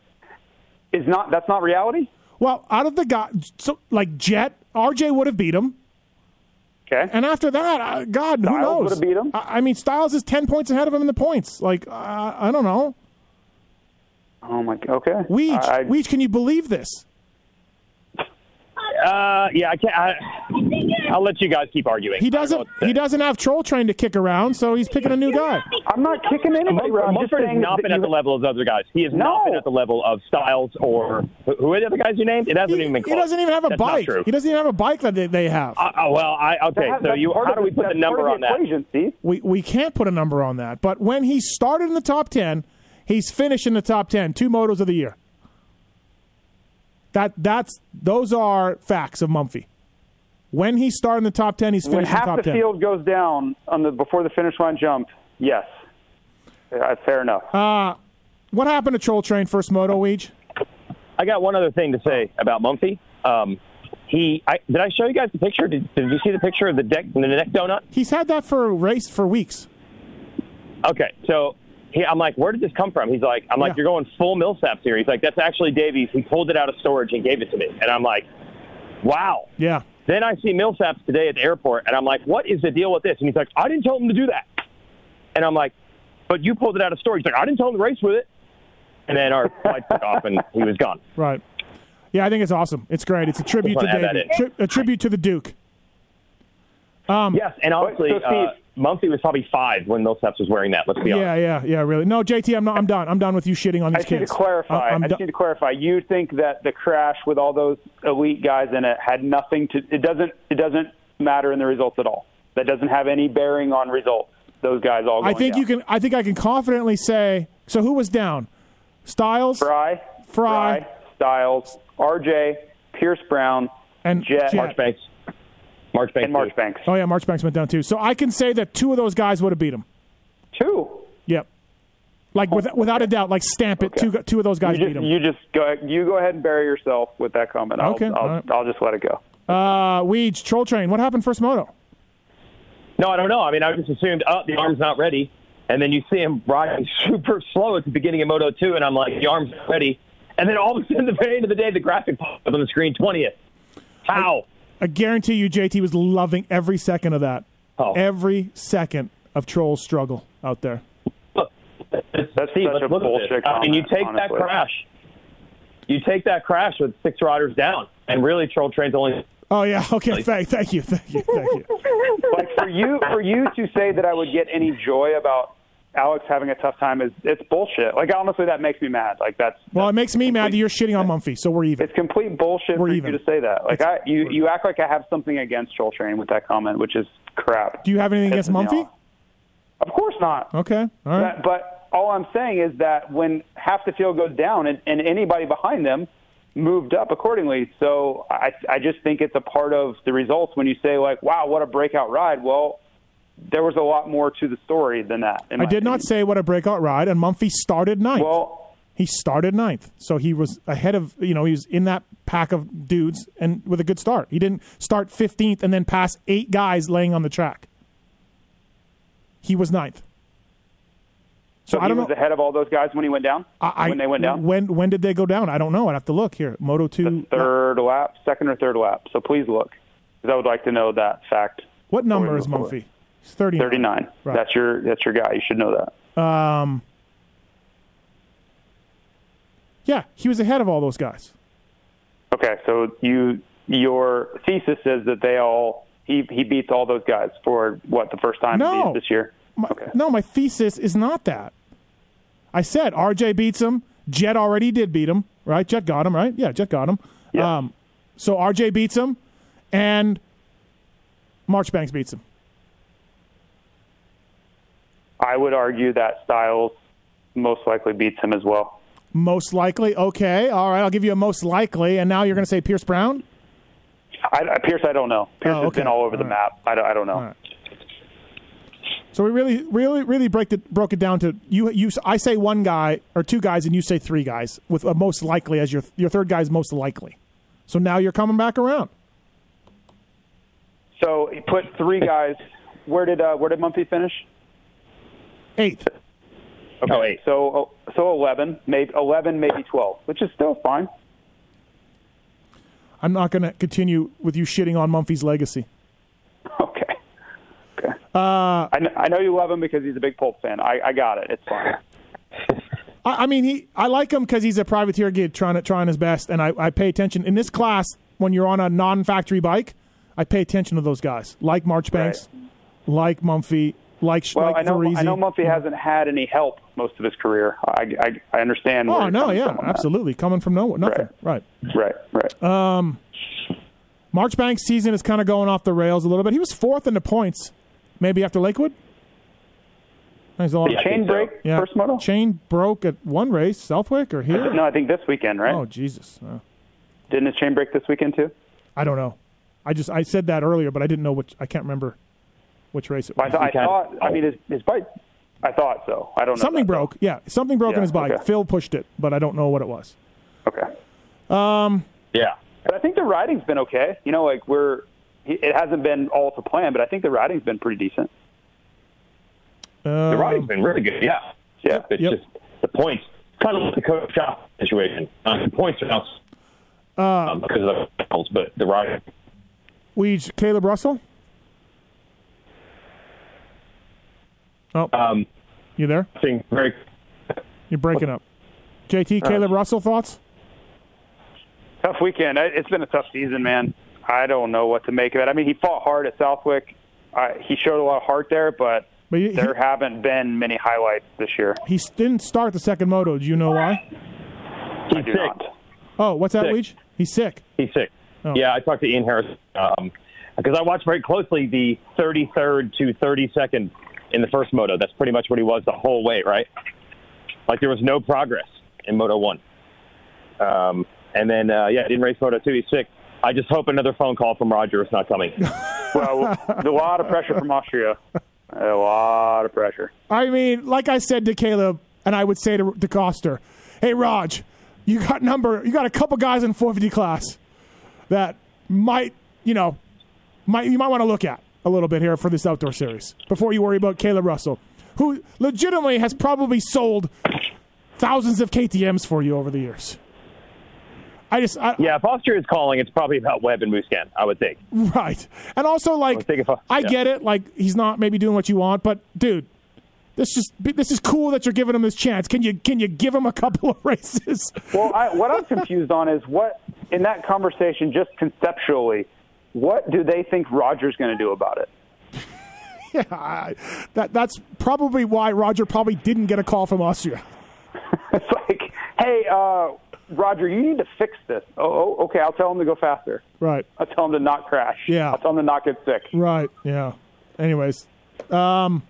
is not that's not reality.
Well, out of the guy, so like Jett, RJ would have beat him,
Okay.
and after that, uh, God, who
Stilez
knows?
would have beat him?
I, I mean, Stilez is ten points ahead of him in the points. Like, uh, I don't know.
oh my. God, okay.
Weege,
I, I-
Weege, can you believe this?
Uh, yeah, I can't. I, I'll let you guys keep arguing.
He
I don't know
doesn't.
what to say.
He doesn't have Troll Train to kick around, so he's picking a new guy.
I'm not kicking anybody.
Mumford,
around. I'm just
Mumford has not been at the level of the other guys. He has
No.
not been at the level of Stilez or who who are the other guys you named? It hasn't
He,
even been
he doesn't even have a
That's not
bike.
true.
He doesn't even have a bike that they, they have.
Uh, uh, well, I okay.
that-
so you,
part
how
of
do we put the number on
of the
that?
equation, Steve.
we we can't put a number on that. But when he started in the top ten, he's finished in the top ten. Two motos of the year. That that's those are facts of Mumphy. When he started in the top ten, he's
When
finished in
half
top
the
ten.
field goes down on the before the finish line jump, yes, uh, fair enough.
What happened to Troll Train first moto, Weege?
I got one other thing to say about Mumphy. Um, he, I, did I show you guys the picture? Did, did you see the picture of the deck, the neck donut?
He's had that for a race for weeks.
Okay, so he, I'm like, where did this come from? He's like, I'm like,
Yeah.
you're going full Millsap here. He's like, that's actually Davi's. He pulled it out of storage and gave it to me, and I'm like, wow.
Yeah.
Then I see Millsaps today at the airport, and I'm like, what is the deal with this? And he's like, I didn't tell him to do that. And I'm like, but you pulled it out of storage. He's like, I didn't tell him to race with it. And then our flight took off, and he was gone.
Right. Yeah, I think it's awesome. It's great. It's a tribute to
Just
David. Tri- a tribute to the Duke.
Um, Yes, and honestly,
so, Steve-
uh, Mumphy was probably five when Millsaps was wearing that. Let's be honest.
Yeah, yeah, yeah. Really. No, JT, I'm not. I'm done. I'm done with you shitting on
I
these
need
kids.
to clarify.
I- I'm
I just need to clarify. You think that the crash with all those elite guys in it had nothing to? It doesn't. It doesn't matter in the results at all. That doesn't have any bearing on results. Those guys all.
I think
down.
you can. I think I can confidently say. So who was down? Stilez
Frye,
Frye.
Stilez, R.J., Pierce Brown,
and
Jett.
Jett.
Marchbanks. Marchbanks.
and Marchbanks.
Oh yeah, Marchbanks went down too. So I can say that two of those guys would have beat him.
Two.
Yep. Like with, without a doubt, like stamp it. Two two of those guys
You
beat him.
you just go. You go ahead and bury yourself with that comment. I'll,
Okay,
I'll,
all right.
I'll just let it go.
Uh, Weege, Troll Train. What happened first moto?
No, I don't know. I mean, I just assumed, oh, the arm's not ready. And then you see him riding super slow at the beginning of Moto 2, and I'm like, the arm's not ready. And then all of a sudden, the very end of the day, the graphic pops up on the screen, 20th. How?
I guarantee you, JT was loving every second of that.
Oh.
Every second of Troll's struggle out there.
Look,
That's
Steve,
such
let's
a bullshit
this. I mean, you
comment,
take that crash. You take that crash with six riders down, and really, Troll Train's only.
Oh yeah. Okay. Thank, thank you. Thank you. Thank you.
like for you for you to say that I would get any joy about Alex having a tough time is it's bullshit. Like honestly, that makes me mad. Like that's
Well, it makes me mad that you're shitting on Mumphy, so we're even.
it's complete bullshit
We're
for
even.
you to say that. Like
It's-
I you you act like I have something against Troll Train with that comment, which is crap.
Do you have anything against Mumphy?
Of course not.
Okay. All right.
But, but all I'm saying is that when half the field goes down and, and anybody behind them moved up accordingly. So I, I just think it's a part of the results when you say like, wow, what a breakout ride. Well, there was a lot more to the story than that.
I did not say what a breakout ride, and Mumphy started ninth.
Well,
He started ninth, so he was ahead of you know he was in that pack of dudes and with a good start. He didn't start 15th and then pass eight guys laying on the track. He was ninth.
So,
I
he
don't
was
know.
ahead of all those guys when he went down.
I,
when they went down,
When when did they go down? I don't know. I'd have to look here. Moto two.
third lap, second or third lap. So please look, because I would like to know that fact.
What number is Mumphy? He's 39.
Thirty-nine.
Right.
That's your that's your guy. You should know that.
Um, yeah, he was ahead of all those guys.
Okay, so you your thesis is that they all he he beats all those guys for what the first time
No.
this year.
My,
Okay.
No, my thesis is not that. I said RJ beats him. Jett already did beat him, right? Jett got him, right? Yeah, Jett got him.
Yeah.
Um, so RJ beats him, and Marchbanks beats him.
I would argue that Stilez most likely beats him as well.
Most likely. Okay, all right. I'll give you a most likely. And now you're going to say Pierce Brown?
I, I, Pierce, I don't know. Pierce
Oh,
has been all over the
All right.
map. I don't, I don't know.
Right. So we really, really, really break it broke it down to you. You, I say one guy or two guys, and you say three guys with a most likely as your your third guy is most likely. So now you're coming back around.
So he put three guys. Where did uh, where did Mumphy finish?
Eighth.
Okay,
Oh, eight.
so so eleven, maybe eleven, maybe twelve, which is still fine.
I'm not going to continue with you shitting on Mumphy's legacy.
Okay. Okay. Uh, I, kn- I know you love him because he's a big Pulp fan. I, I got it. It's fine.
I, I mean, he. I like him because he's a privateer kid trying to trying his best, and I, I pay attention in this class when you're on a non-factory bike. I pay attention to those guys, like Marchbanks, like Mumphy, like
Well,
like
I know
Varese.
I know Mumphy hasn't had any help most of his career. I I, I understand.
Oh no, yeah,
on that.
absolutely, coming from nowhere, nothing. Right.
Right, right.
Uh, Marchbanks' season is kind of going off the rails a little bit. He was fourth in the points, maybe after Lakewood. He's a lot-
Yeah, I
Chain
think so.
break
yeah.
first moto?
Chain broke at one race, Southwick or here.
No, I think this weekend, right?
Oh Jesus, Uh,
Didn't his chain break this weekend too?
I don't know. I just I said that earlier, but I didn't know which. I can't remember which race it
I, th- I thought. I mean, his, his bike. I thought so. I don't know.
Something
that, though.
broke. Yeah, something broke
Yeah,
in his bike.
okay.
Phil pushed it, but I don't know what it was.
Okay. Um.
Yeah.
But I think the riding's been okay. You know, like we're. It hasn't been all to plan, but I think the riding's been pretty decent.
Uh,
The riding's been really good. Yeah.
Yeah.
It's
Yep.
just the points. Kind of like the coach shop situation. Uh, the points are out um, because of the penalties, but the riding.
Weege, Kailub Russell. Oh,
Um,
you there?
thing very.
You're breaking up. JT, Kailub Russell thoughts?
Tough weekend. It's been a tough season, man. I don't know what to make of it. I mean, he fought hard at Southwick. Uh, he showed a lot of heart there, but
But he,
there haven't been many highlights this year.
he, he didn't start the second moto. Do you know why?
I do
sick.
not.
Oh, what's that,
Sick.
Weege? He's sick.
He's sick.
Oh.
Yeah, I talked to Ian Harris um, because I watched very closely the 33rd to 32nd in the first moto. That's pretty much what he was the whole way, right? Like there was no progress in Moto One. Um, and then uh, yeah, didn't race Moto Two. He's sick. I just hope another phone call from Roger is not coming.
Well, a lot of pressure from Austria. A lot of pressure.
I mean, like I said to Kailub, and I would say to, to Coster, hey, Raj, you got number, you got a couple guys in 450 class that might, you know, might you might want to look at a little bit here for this outdoor series before you worry about Kailub Russell, who legitimately has probably sold thousands of KTM's for you over the years. I just, I,
yeah, if Austria is calling, it's probably about Webb and Musquin. I would think.
right, and also like,
I if I-
I
yeah.
get it, like he's not maybe doing what you want, but dude, this just this is cool that you're giving him this chance. Can you can you give him a couple of races?
Well, I, what I'm confused on is what in that conversation, just conceptually, what do they think Roger's going to do about it?
yeah, I, that that's probably why Roger probably didn't get a call from Austria.
It's like, hey, uh, Roger, you need to fix this. Oh, oh, okay, I'll tell him to go faster.
Right,
I'll tell him to not crash.
Yeah.
I'll tell him to not get sick.
right, yeah. Anyways, um,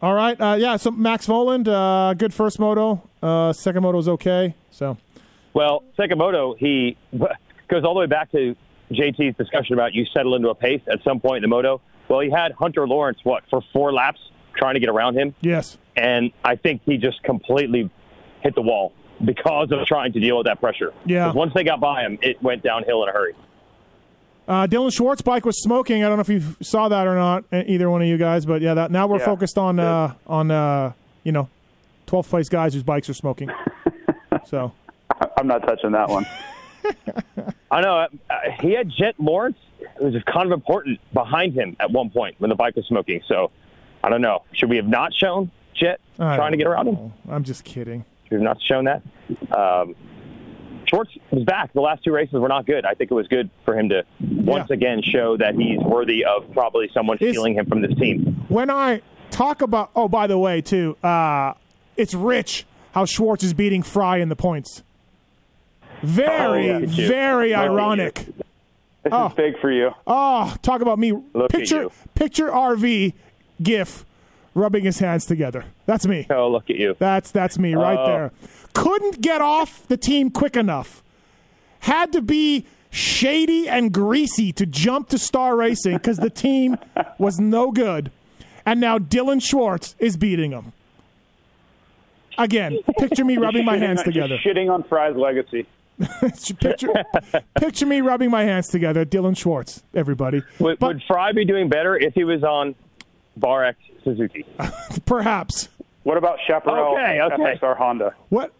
all right, uh, yeah. So Max Vohland, uh, good first moto. Uh, second moto was okay. So
Well, Sakamoto, he goes all the way back to JT's discussion about you settle into a pace at some point in the moto. Well, he had Hunter Lawrence, what, for four laps trying to get around him?
yes,
And I think he just completely hit the wall because of trying to deal with that pressure.
Yeah.
'Cause Once they got by him, it went downhill in a hurry.
Uh, Dylan Schwartz bike was smoking. I don't know if you saw that or not, e- either one of you guys. But yeah, that now we're
Yeah,
focused on uh, on uh, you know, 12th place guys whose bikes are smoking. so
I'm not touching that one.
I know. Uh, he had Jett Lawrence, who was kind of important behind him at one point when the bike was smoking. So I don't know. Should we have not shown Jett
I
trying to get around him?
I'm just kidding.
Should we have not shown that? Um, Schwartz was back. The last two races were not good. I think it was good for him to once
Yeah.
again show that he's worthy of probably someone
Is-
stealing him from this team.
When I talk about, oh, by the way, too, uh, it's rich how Schwartz is beating Frye in the points. Very,
Oh, you.
very
Look
ironic.
This
Oh.
is big for you.
Oh, talk about me.
Look at
picture,
you.
picture RV gif rubbing his hands together. That's me.
Oh, look at you.
That's that's me right
Oh.
there. Couldn't get off the team quick enough. Had to be shady and greasy to jump to Star Racing because the team was no good. And now Dylan Schwartz is beating him. Again, picture me rubbing my hands together.
Shitting on Frye's legacy.
picture, picture me rubbing my hands together. Dylan Schwartz, everybody.
Would,
But
would Frye be doing better if he was on Bar X Suzuki?
perhaps
What about Chaparral
Okay, okay.
FXR Honda?
What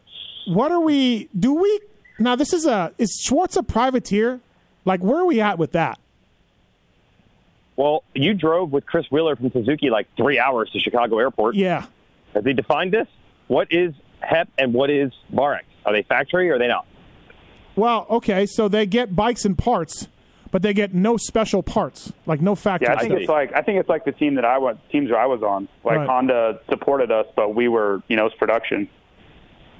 what are we do we now this is a is Schwartz a privateer? Like where are we at with that?
Well, you drove with Chris Wheeler from Suzuki like three hours to Chicago Airport.
Yeah.
Has he defined this? What is HEP and what is Bar X? Are they factory or are they not?
Well, okay, so they get bikes and parts, but they get no special parts, like no factory.
Yeah, I think
see.
it's like I think it's like the team that I was teams I was on. Like
Right.
Honda supported us, but we were you know it's production.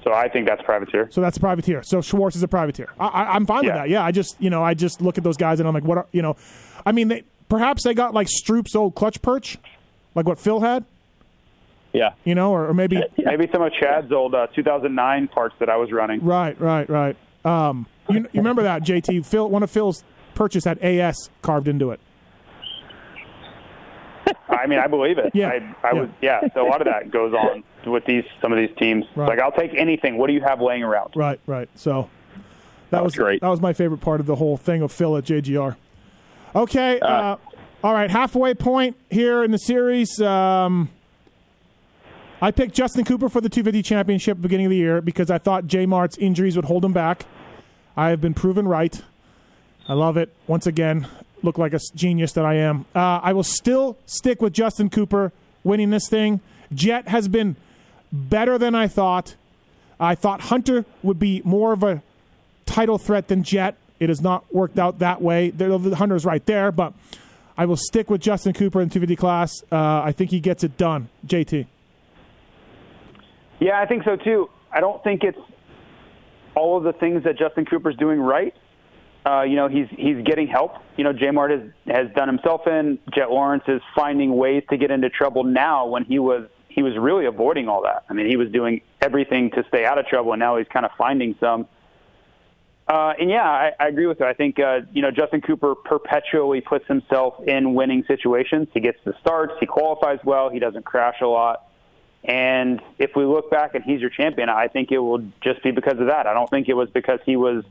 So I think that's privateer.
so that's a privateer. So Schwartz is a privateer. I, I, I'm fine with that. Yeah, I just you know I just look at those guys and I'm like, what are you know? I mean, they, perhaps they got like Stroop's old clutch perch, like what Phil had,
Yeah.
you know, or, or maybe
Maybe some of Chad's old uh, 2009 parts that I was running.
Right, right, right. Um, you, you remember that JT? Phil, one of Phil's purchase had AS carved into it.
I mean, I believe it.
Yeah.
I, I
Yeah.
was. Yeah. So a lot of that goes on with these some of these teams.
Right.
Like I'll take anything. What do you have laying around?
Right, right. So that was
great.
That was my favorite part of the whole thing of Phil at JGR. Okay, uh, all right. Halfway point here in the series. Um, I picked Justin Cooper for the 250 championship beginning of the year because I thought J Mart's injuries would hold him back. I have been proven right. I love it. Once again, look like a genius that I am. Uh, I will still stick with Justin Cooper winning this thing. Jett has been better than I thought. I thought Hunter would be more of a title threat than Jett. It has not worked out that way. The Hunter's right there, but I will stick with Justin Cooper in 250 class. Uh, I think he gets it done. JT.
Yeah, I think so too. I don't think it's all of the things that Justin Cooper's doing right. Uh, you know, he's he's getting help. You know, J has has done himself in. Jett Lawrence is finding ways to get into trouble now when he was he was really avoiding all that. I mean, he was doing everything to stay out of trouble, and now he's kind of finding some. Uh, and yeah, I, I agree with you. I think uh, you know Justin Cooper perpetually puts himself in winning situations. He gets the starts. He qualifies well. He doesn't crash a lot. And if we look back and he's your champion, I think it will just be because of that. I don't think it was because he was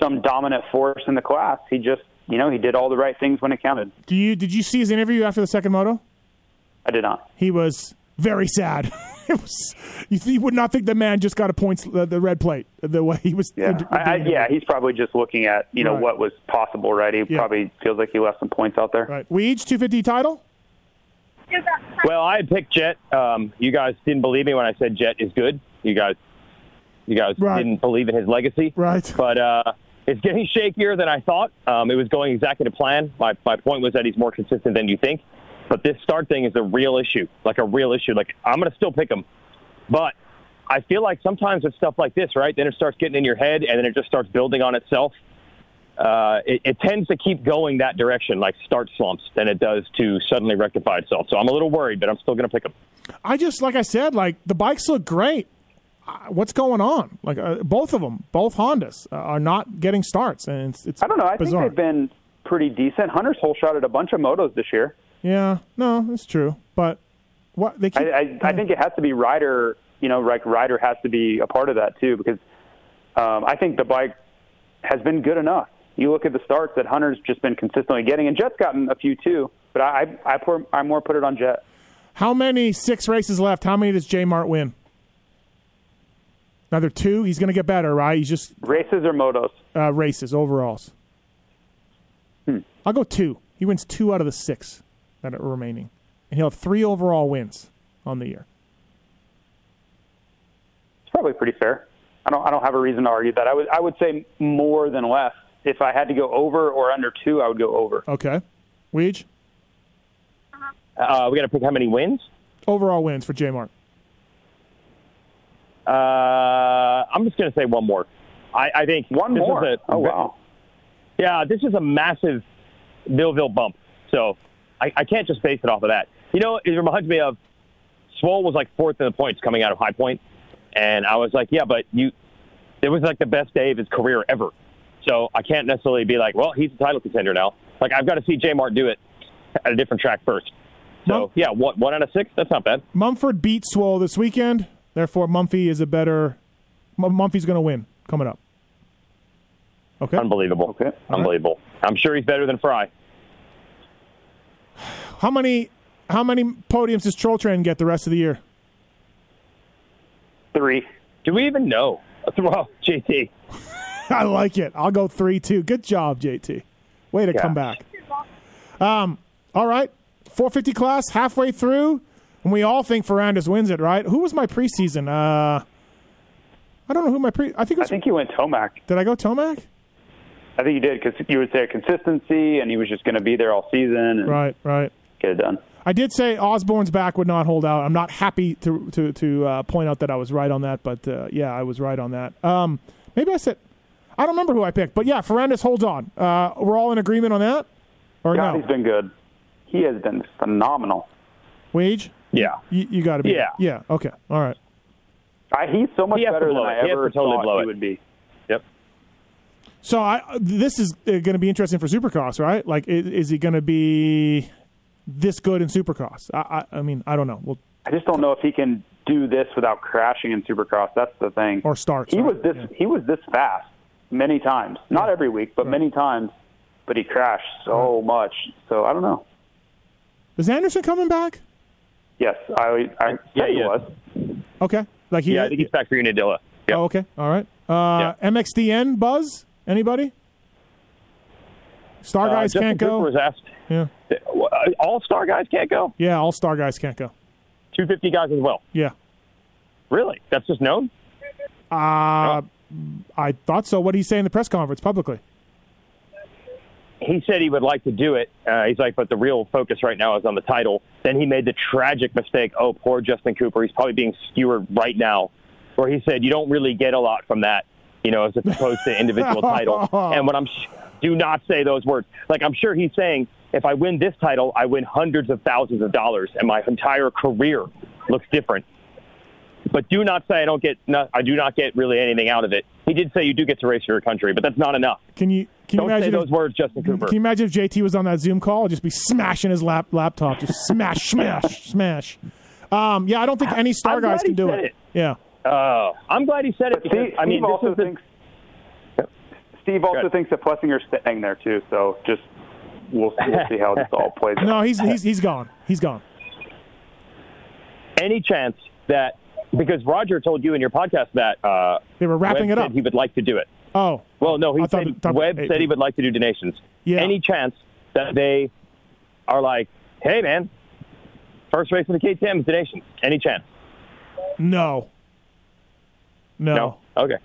some dominant force in the class. He just, you know, he did all the right things when it counted.
Do you did you see his interview after the second moto?
I did not.
He was very sad. it was you, you would not think the man just got a points uh, the red plate the way he was.
Yeah, I, I, yeah, he's probably just looking at you know
Right.
what was possible, right? He
Yeah.
probably feels like he left some points out there.
right. Weege 250 title.
Well, I had picked Jett. Um, you guys didn't believe me when I said Jett is good. You guys, you guys
Right.
didn't believe in his legacy.
Right.
But uh, it's getting shakier than I thought. Um, it was going exactly to plan. My my point was that he's more consistent than you think. But this start thing is a real issue, like a real issue. Like I'm going to still pick him, but I feel like sometimes with stuff like this, right? Then it starts getting in your head, and then it just starts building on itself. Uh, it, it tends to keep going that direction, like start slumps, than it does to suddenly rectify itself. So I'm a little worried, but I'm still going to pick him.
I just like I said, like the bikes look great. Uh, What's going on? Like uh, both of them, both Hondas uh, are not getting starts, and it's, it's
I don't know. I
bizarre.
think they've been pretty decent. Hunter's whole shot at a bunch of motos this year.
Yeah, no, that's true. But what they keep,
I, I, I think it has to be rider you know, like rider has to be a part of that too because um, I think the bike has been good enough. You look at the starts that Hunter's just been consistently getting, and Jett's gotten a few too. But I, I, pour, I more put it on Jett.
How many six races left? How many does J Mart win? Another two. He's going to get better, right? He's just
races or motos.
Uh, races overalls.
Hmm.
I'll go two. He wins two out of the six that are remaining, and he'll have three overall wins on the year.
It's probably pretty fair. I don't. I don't have a reason to argue that. I would. I would say more than less. If I had to go over or under two, I would go over.
Okay. Weege?
Uh, we got to pick how many wins?
Overall wins for J Mart.
Uh, I'm just going to say one more. I, I think
one more.
A,
oh wow.
Yeah, this is a massive Millville bump. So I, I can't just base it off of that. You know, it reminds me of Swoll was like fourth in the points coming out of High Point, and I was like, yeah, but you, it was like the best day of his career ever. So I can't necessarily be like, well, he's a title contender now. Like I've got to see J Mart do it at a different track first. So yeah, one, one out of six. That's not bad.
Mumford beat Swoll this weekend. Therefore, Mumphy is a better. Mumphy's going to win coming up. Okay.
Unbelievable.
Okay.
Unbelievable. Right. I'm sure he's better than Frye.
How many how many podiums does Troll Train get the rest of the year?
Three.
Do we even know? Well, JT.
I like it. I'll go three two. Good job, JT. Way to yeah. come back. Um. All right. 450 class halfway through, and we all think Ferrandis wins it, right? Who was my preseason? Uh, I don't know who my pre. I think was,
I think you went Tomac.
Did I go Tomac?
I think you did because you would say consistency, and he was just going to be there all season.
right, right.
Get it done.
I did say Osborne's back would not hold out. I'm not happy to to to uh, point out that I was right on that, but uh, yeah, I was right on that. Um, maybe I said I don't remember who I picked, but yeah, Ferrandis holds on. Uh, we're all in agreement on that, or
God,
no?
He's been good. He has been phenomenal.
Weege?
Yeah,
you, you got to be.
Yeah,
yeah. Okay, all right.
I, he's so much
he
better than
it.
I
he
ever
totally
thought
blow
he would be.
Yep.
So I this is going to be interesting for Supercross, right? Like, is, is he going to be this good in Supercross? I, I, I mean, I don't know. Well,
I just don't know if he can do this without crashing in Supercross. That's the thing.
Or starts.
He
right?
was this.
Yeah.
He was this fast many times. Not
Yeah.
every week, but
Right.
many times. But he crashed so much. So I don't know.
Is Anderson coming back?
Yes, I. I
Yeah,
he
yeah.
was.
Okay, like he.
Yeah, I think he's back for Unadilla. Yep.
Oh, okay, all right. Uh, MXDN Buzz. Anybody? Star
Uh,
guys
Justin
can't
Cooper
go.
was asked.
Yeah,
Uh, All star guys can't go.
yeah. All star guys can't go.
250 guys as well.
Yeah.
Really? That's just known.
Uh, I thought so. What did he say in the press conference publicly?
he said he would like to do it. Uh, he's like, but the real focus right now is on the title. Then he made the tragic mistake. Oh, poor Justin Cooper. He's probably being skewered right now, where he said you don't really get a lot from that, you know, as opposed to individual title. And when I'm, do not say those words. Like I'm sure he's saying, if I win this title, I win hundreds of thousands of dollars, and my entire career looks different. But do not say I don't get. No, I do not get really anything out of it. He did say you do get to race for your country, but that's not enough.
Can you can
Don't
you
say
imagine?
those
if,
words, Justin Cooper.
Can you imagine if JT was on that Zoom call? I'd just be smashing his lap laptop, just smash, smash, smash. Um, yeah, I don't think any star
I'm
guys can do it.
it.
Yeah.
Oh, I'm glad he said it
But
because
Steve,
I mean,
Steve also
is the,
thinks. Steve also
Good.
thinks that Plessinger's staying there too. So just we'll, we'll see how this all plays out.
No, he's he's he's gone. He's gone.
any chance that because Roger told you in your podcast that uh,
They were wrapping
Webb
it up.
he would like to do it.
Oh,
Well, no, he
I
said
thought-
Webb
hey,
said he would like to do des Nations.
Yeah.
Any chance that they are like, hey man, first race of the KTM is des Nations? Any chance?
no. No.
No. Okay.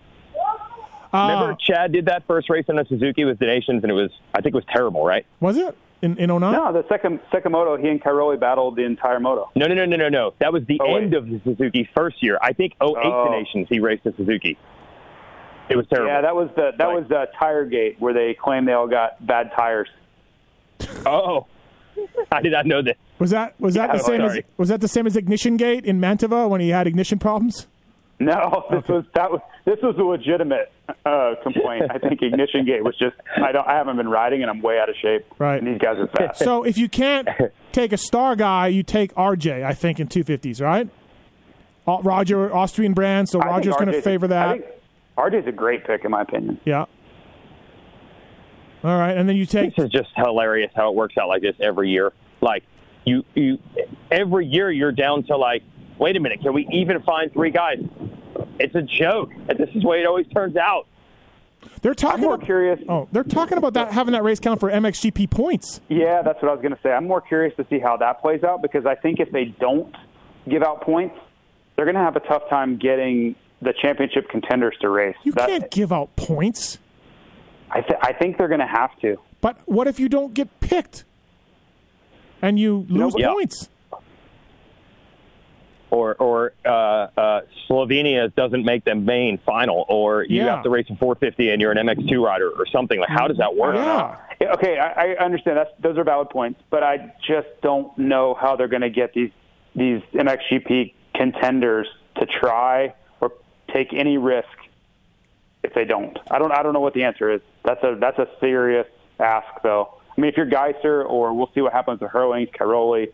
Uh,
Remember, Chad did that first race in the Suzuki with des Nations, and it was I think it was terrible, right?
was it in in 09?
No, the second second moto, he and Cairoli battled the entire moto.
No, no, no, no, no, no. That was the
Oh, wait.
end of the Suzuki first year. I think 08
Oh.
des Nations he raced the Suzuki. It was terrible.
Yeah, that was the that
Right.
was the tire gate where they claimed they all got bad tires.
Oh, I did not know that.
Was that was that
Yeah,
the same as was that the same as Ignition Gate in Mantova when he had ignition problems?
No, this was that was this was a legitimate uh, complaint. I think ignition gate was just I don't I haven't been riding and I'm way out of shape.
Right.
And these guys are fast.
So if you can't take a star guy, you take RJ. I think in 250s, right? Uh, Roger, Austrian brand, so Roger's going to favor that.
think RJ's a great pick in my opinion.
Yeah. All right, and then you take.
This is just hilarious how it works out like this every year. Like you, you, every year you're down to like, wait a minute, can we even find three guys? It's a joke, this is the way it always turns out.
They're
I'm
talking.
more
ab-
curious.
oh, they're talking about that having that race count for MXGP points.
Yeah, that's what I was going to say. I'm more curious to see how that plays out because I think if they don't give out points, they're going to have a tough time getting the championship contenders to race.
You
That-
can't give out points.
I, th- I think they're going to have to.
But what if you don't get picked and you lose points?
Or, or uh, uh, Slovenia doesn't make them main final, or you
Yeah.
have to race in 450 and you're an MX2 rider, or something. Like, how does that work?
Yeah.
Yeah, Okay, I, I understand that's those are valid points, but I just don't know how they're going to get these these MXGP contenders to try or take any risk if they don't. I don't I don't know what the answer is. That's a that's a serious ask though. I mean, if you're Gajser or we'll see what happens to Herlings, Cairoli,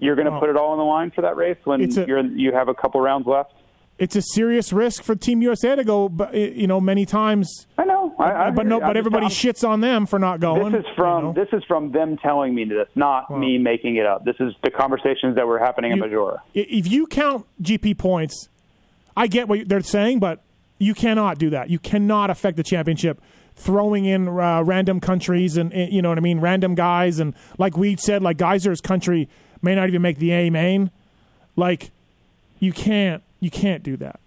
you're going to
Oh.
put it all on the line for that race when
a-
you're you have a couple rounds left.
It's a serious risk for Team USA to go, but you know, many times.
I know, I, I
but no, but everybody
I'm-
shits on them for not going.
This is from
you know.
this is from them telling me this, not me making it up. This is the conversations that were happening in
Maggiora. If you count GP points, I get what they're saying, but you cannot do that. You cannot affect the championship throwing in uh, random countries and uh, you know what I mean, random guys and like we said, like Gajser's country may not even make the A main. Like you can't you can't do that.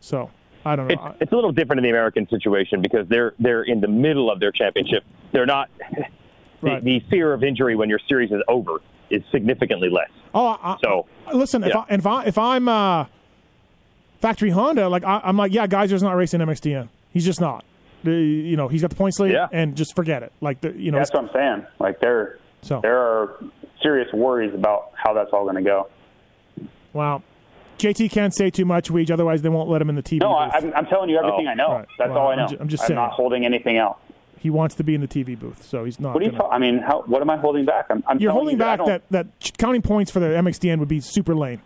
So I don't know.
It's, it's a little different in the American situation because they're they're in the middle of their championship. They're not.
Right.
The, the fear of injury when your series is over is significantly less.
Oh, I,
So,
I- listen, if
yeah.
I, if I if I'm uh, factory Honda, like I, I'm like, yeah, Gajser's not racing MXDN. He's just not. The, you know, he's got the points lead,
Yeah.
and just forget it. Like the, you know,
That's what I'm saying. Like there,
So-
there are serious worries about how that's all going to go.
wow. JT can't say too much, Weege, otherwise they won't let him in the TV.
No, I,
booth.
I'm, I'm telling you everything
Oh,
I know.
right.
That's
Well,
all I
I'm
know.
I'm just saying.
not holding anything out.
he wants to be in the TV booth, so he's not.
What are you?
gonna-
Ta- I mean, how, what am I holding back? I'm, I'm
You're holding
you
back that, that counting points for the MXDN would be super lame.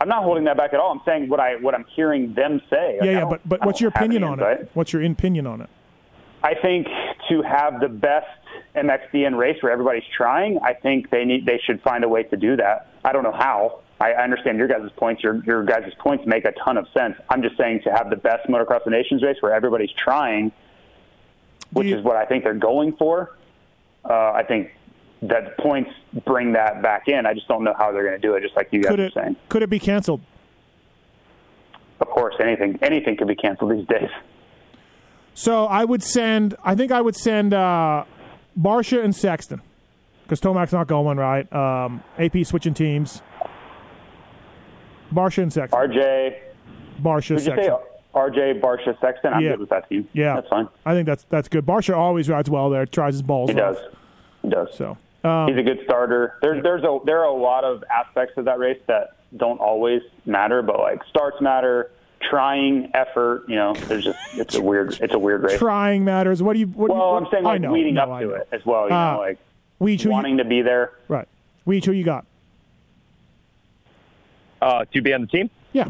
I'm not holding that back at all. I'm saying what I what I'm hearing them say. Like,
yeah, yeah, but but what's your opinion on it? What's your opinion on it?
I think to have the best MXDN race where everybody's trying, I think they need they should find a way to do that. I don't know how. I understand your guys' points. Your your guys' points make a ton of sense. I'm just saying to have the best motocross the nations race where everybody's trying, which
you-
is what I think they're going for. Uh, I think that points bring that back in. I just don't know how they're going to do it. Just like you guys
Could
are saying.
could it be canceled?
Of course, anything anything could be canceled these days.
So I would send. I think I would send uh, Barcia and Sexton because Tomac's not going right. Um, AP switching teams. Barcia and Sexton.
RJ,
Barcia
did you
Sexton.
say RJ Barcia Sexton? I'm
Yeah.
good with that team.
yeah,
that's fine.
I think that's that's good. Barcia always rides well there. Tries his balls.
He does. He does.
So um,
He's a good starter. There's there's a there are a lot of aspects of that race that don't always matter, but like starts matter, trying effort. You know, there's just it's a weird it's a weird race.
trying matters. What do you? What do you,
Well,
what-
I'm saying like
know,
leading
no,
up
I
to
know.
it as well. You
Uh,
know, like
Weege, who you-
wanting to be there.
right. Weege, who you got?
Uh, to be on the team?
Yeah.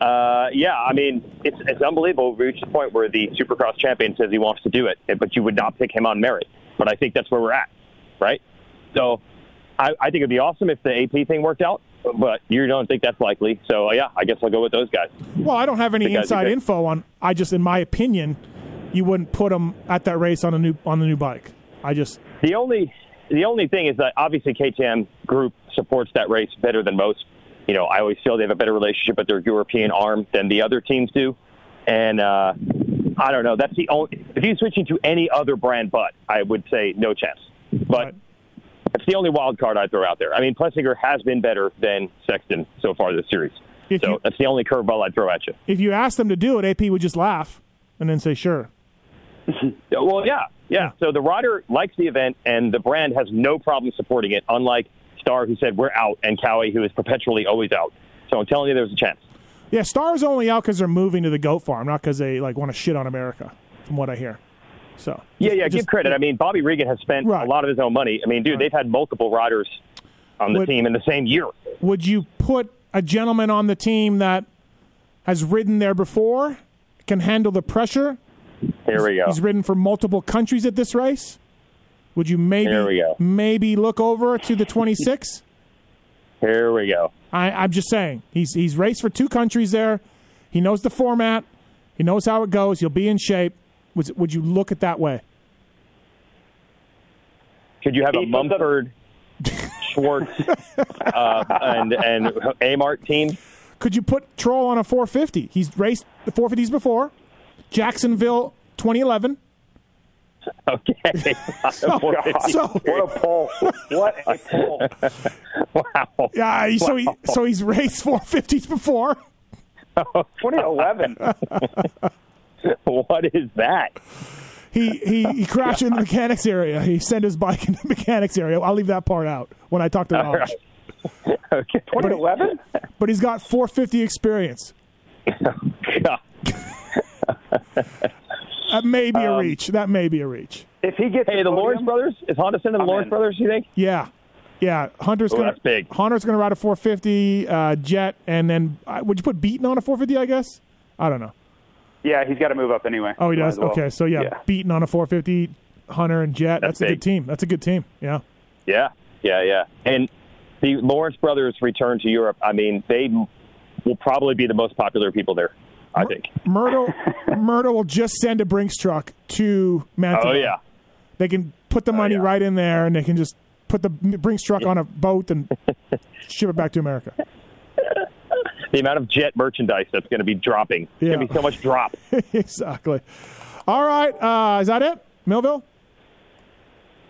Uh, yeah, I mean, it's, it's unbelievable. We reached the point where the Supercross champion says he wants to do it, but you would not pick him on merit. But I think that's where we're at, right? So I, I think it'd be awesome if the AP thing worked out, but you don't think that's likely. So, uh, yeah, I guess I'll go with those guys.
Well, I don't have any inside info on. I just, in my opinion, you wouldn't put them at that race on a new on the new bike. I just
The only the only thing is that obviously KTM Group supports that race better than most. You know, I always feel they have a better relationship with their European arm than the other teams do, and uh, I don't know. That's the only. If you switching to any other brand, but I would say no chance. But
Right.
It's the only wild card I'd throw out there. I mean, Plessinger has been better than Sexton so far this series,
If
so
you-
that's the only curveball I'd throw at you.
if you asked them to do it, AP would just laugh and then say sure.
Well, yeah, yeah. So the rider likes the event, and the brand has no problem supporting it. Unlike Star, who said we're out, and Cowie, who is perpetually always out. So I'm telling you, there's a chance.
Yeah, Star's only out because they're moving to the goat farm, not because they like want to shit on America, from what I hear. So
Yeah,
just-
yeah.
just-
give credit. I mean, Bobby Regan has spent
Right.
a lot of his own money. I mean, dude,
Right.
they've had multiple riders on the
Would-
team in the same year.
Would you put a gentleman on the team that has ridden there before, can handle the pressure.
Here we go.
He's ridden for multiple countries at this race. Would you maybe
Here we go.
maybe look over to the 26?
Here we go.
I, I'm just saying he's he's raced for two countries there. He knows the format. He knows how it goes. He'll be in shape. Would, would you look at that way?
Could you have a
He puts up-
Mumford, Schwartz, uh, and and Amart team?
Could you put Troll on a 450? He's raced the 450s before. Jacksonville 2011.
Okay.
So, so
What a pull! What a pull!
wow.
yeah, so he so he's raced 450s before.
2011.
What is that?
He he he crashed in the mechanics area. He sent his bike in the mechanics area. I'll leave that part out when I talk to Raj.
Okay.
2011.
But he's got 450 experience.
God.
That may be a reach. That may be a reach.
If he gets
Hey,
a
the
podium-
Lawrence brothers is Honda sending the
I'm
Lawrence
in.
brothers? You think?
Yeah, yeah. Hunter's
Oh,
gonna
that's big.
Hunter's gonna ride a 450 uh, Jett, and then uh, would you put Beaton on a 450? I guess. I don't know.
Yeah, he's got to move up anyway.
Oh, he does.
well.
Okay, so yeah,
yeah.
Beaton on a 450. Hunter and Jett. That's,
That's
a good team. That's a good team. Yeah.
Yeah, yeah, yeah. And the Lawrence brothers return to Europe. I mean, they will probably be the most popular people there. I think.
Myrtle Myrtle will just send a Brinks truck to Mantova.
Oh yeah.
They can put the oh, money
yeah.
right in there, and they can just put the Brinks truck on a boat and ship it back to America.
The amount of Jett merchandise that's going to be dropping. It's
Yeah.
going to be so much drop.
exactly. All right. Uh, is that it? Millville?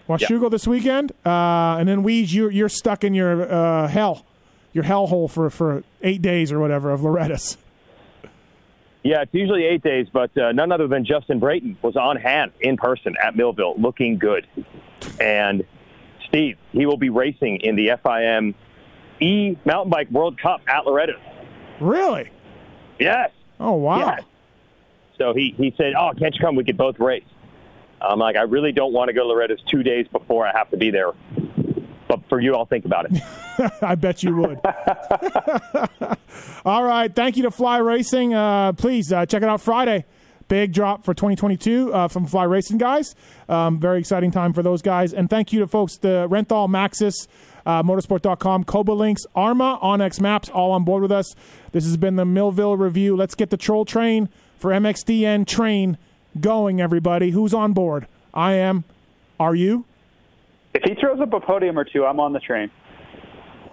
Washougal this weekend, uh, and then Weege, you're you're stuck in your uh, hell, your hell hole for, for eight days or whatever of Loretta's.
Yeah, it's usually eight days, but uh, none other than Justin Brayton was on hand in person at Millville, looking good. And Steve, he will be racing in the FIM E Mountain Bike World Cup at Loretta.
Really?
Yes.
Oh wow!
Yes. So he, he said, "Oh, can't you come? We could both race." I'm like, I really don't want to go to Loretta's two days before I have to be there. But for you, I'll think about it.
I bet you would. All right. Thank you to Fly Racing. Uh, please uh, check it out Friday. Big drop for 2022 uh, from Fly Racing guys. Um, very exciting time for those guys. And thank you to folks, the Renthal, Maxxis, uh, Motosport.com, Coba Links, Arma, onX Maps, all on board with us. This has been the Millville Review. Let's get the troll train for MXDN train going, everybody. Who's on board? I am. Are you?
If he throws up a podium or two, I'm on the train.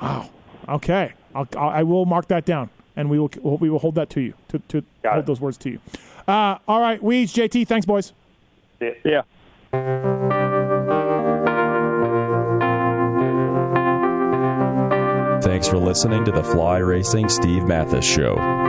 Wow. Okay. I'll, I'll, mark that down, and we will we will hold that to you to, to
Got
hold
it.
those words to you. Uh, all right, Weeds, JT, thanks, boys.
Yeah.
Thanks for listening to the Fly Racing Steve Matthes Show.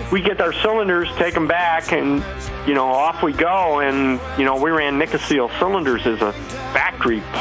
We get our cylinders, take them back, and you know off we go. And you know we ran Nikasil cylinders as a factory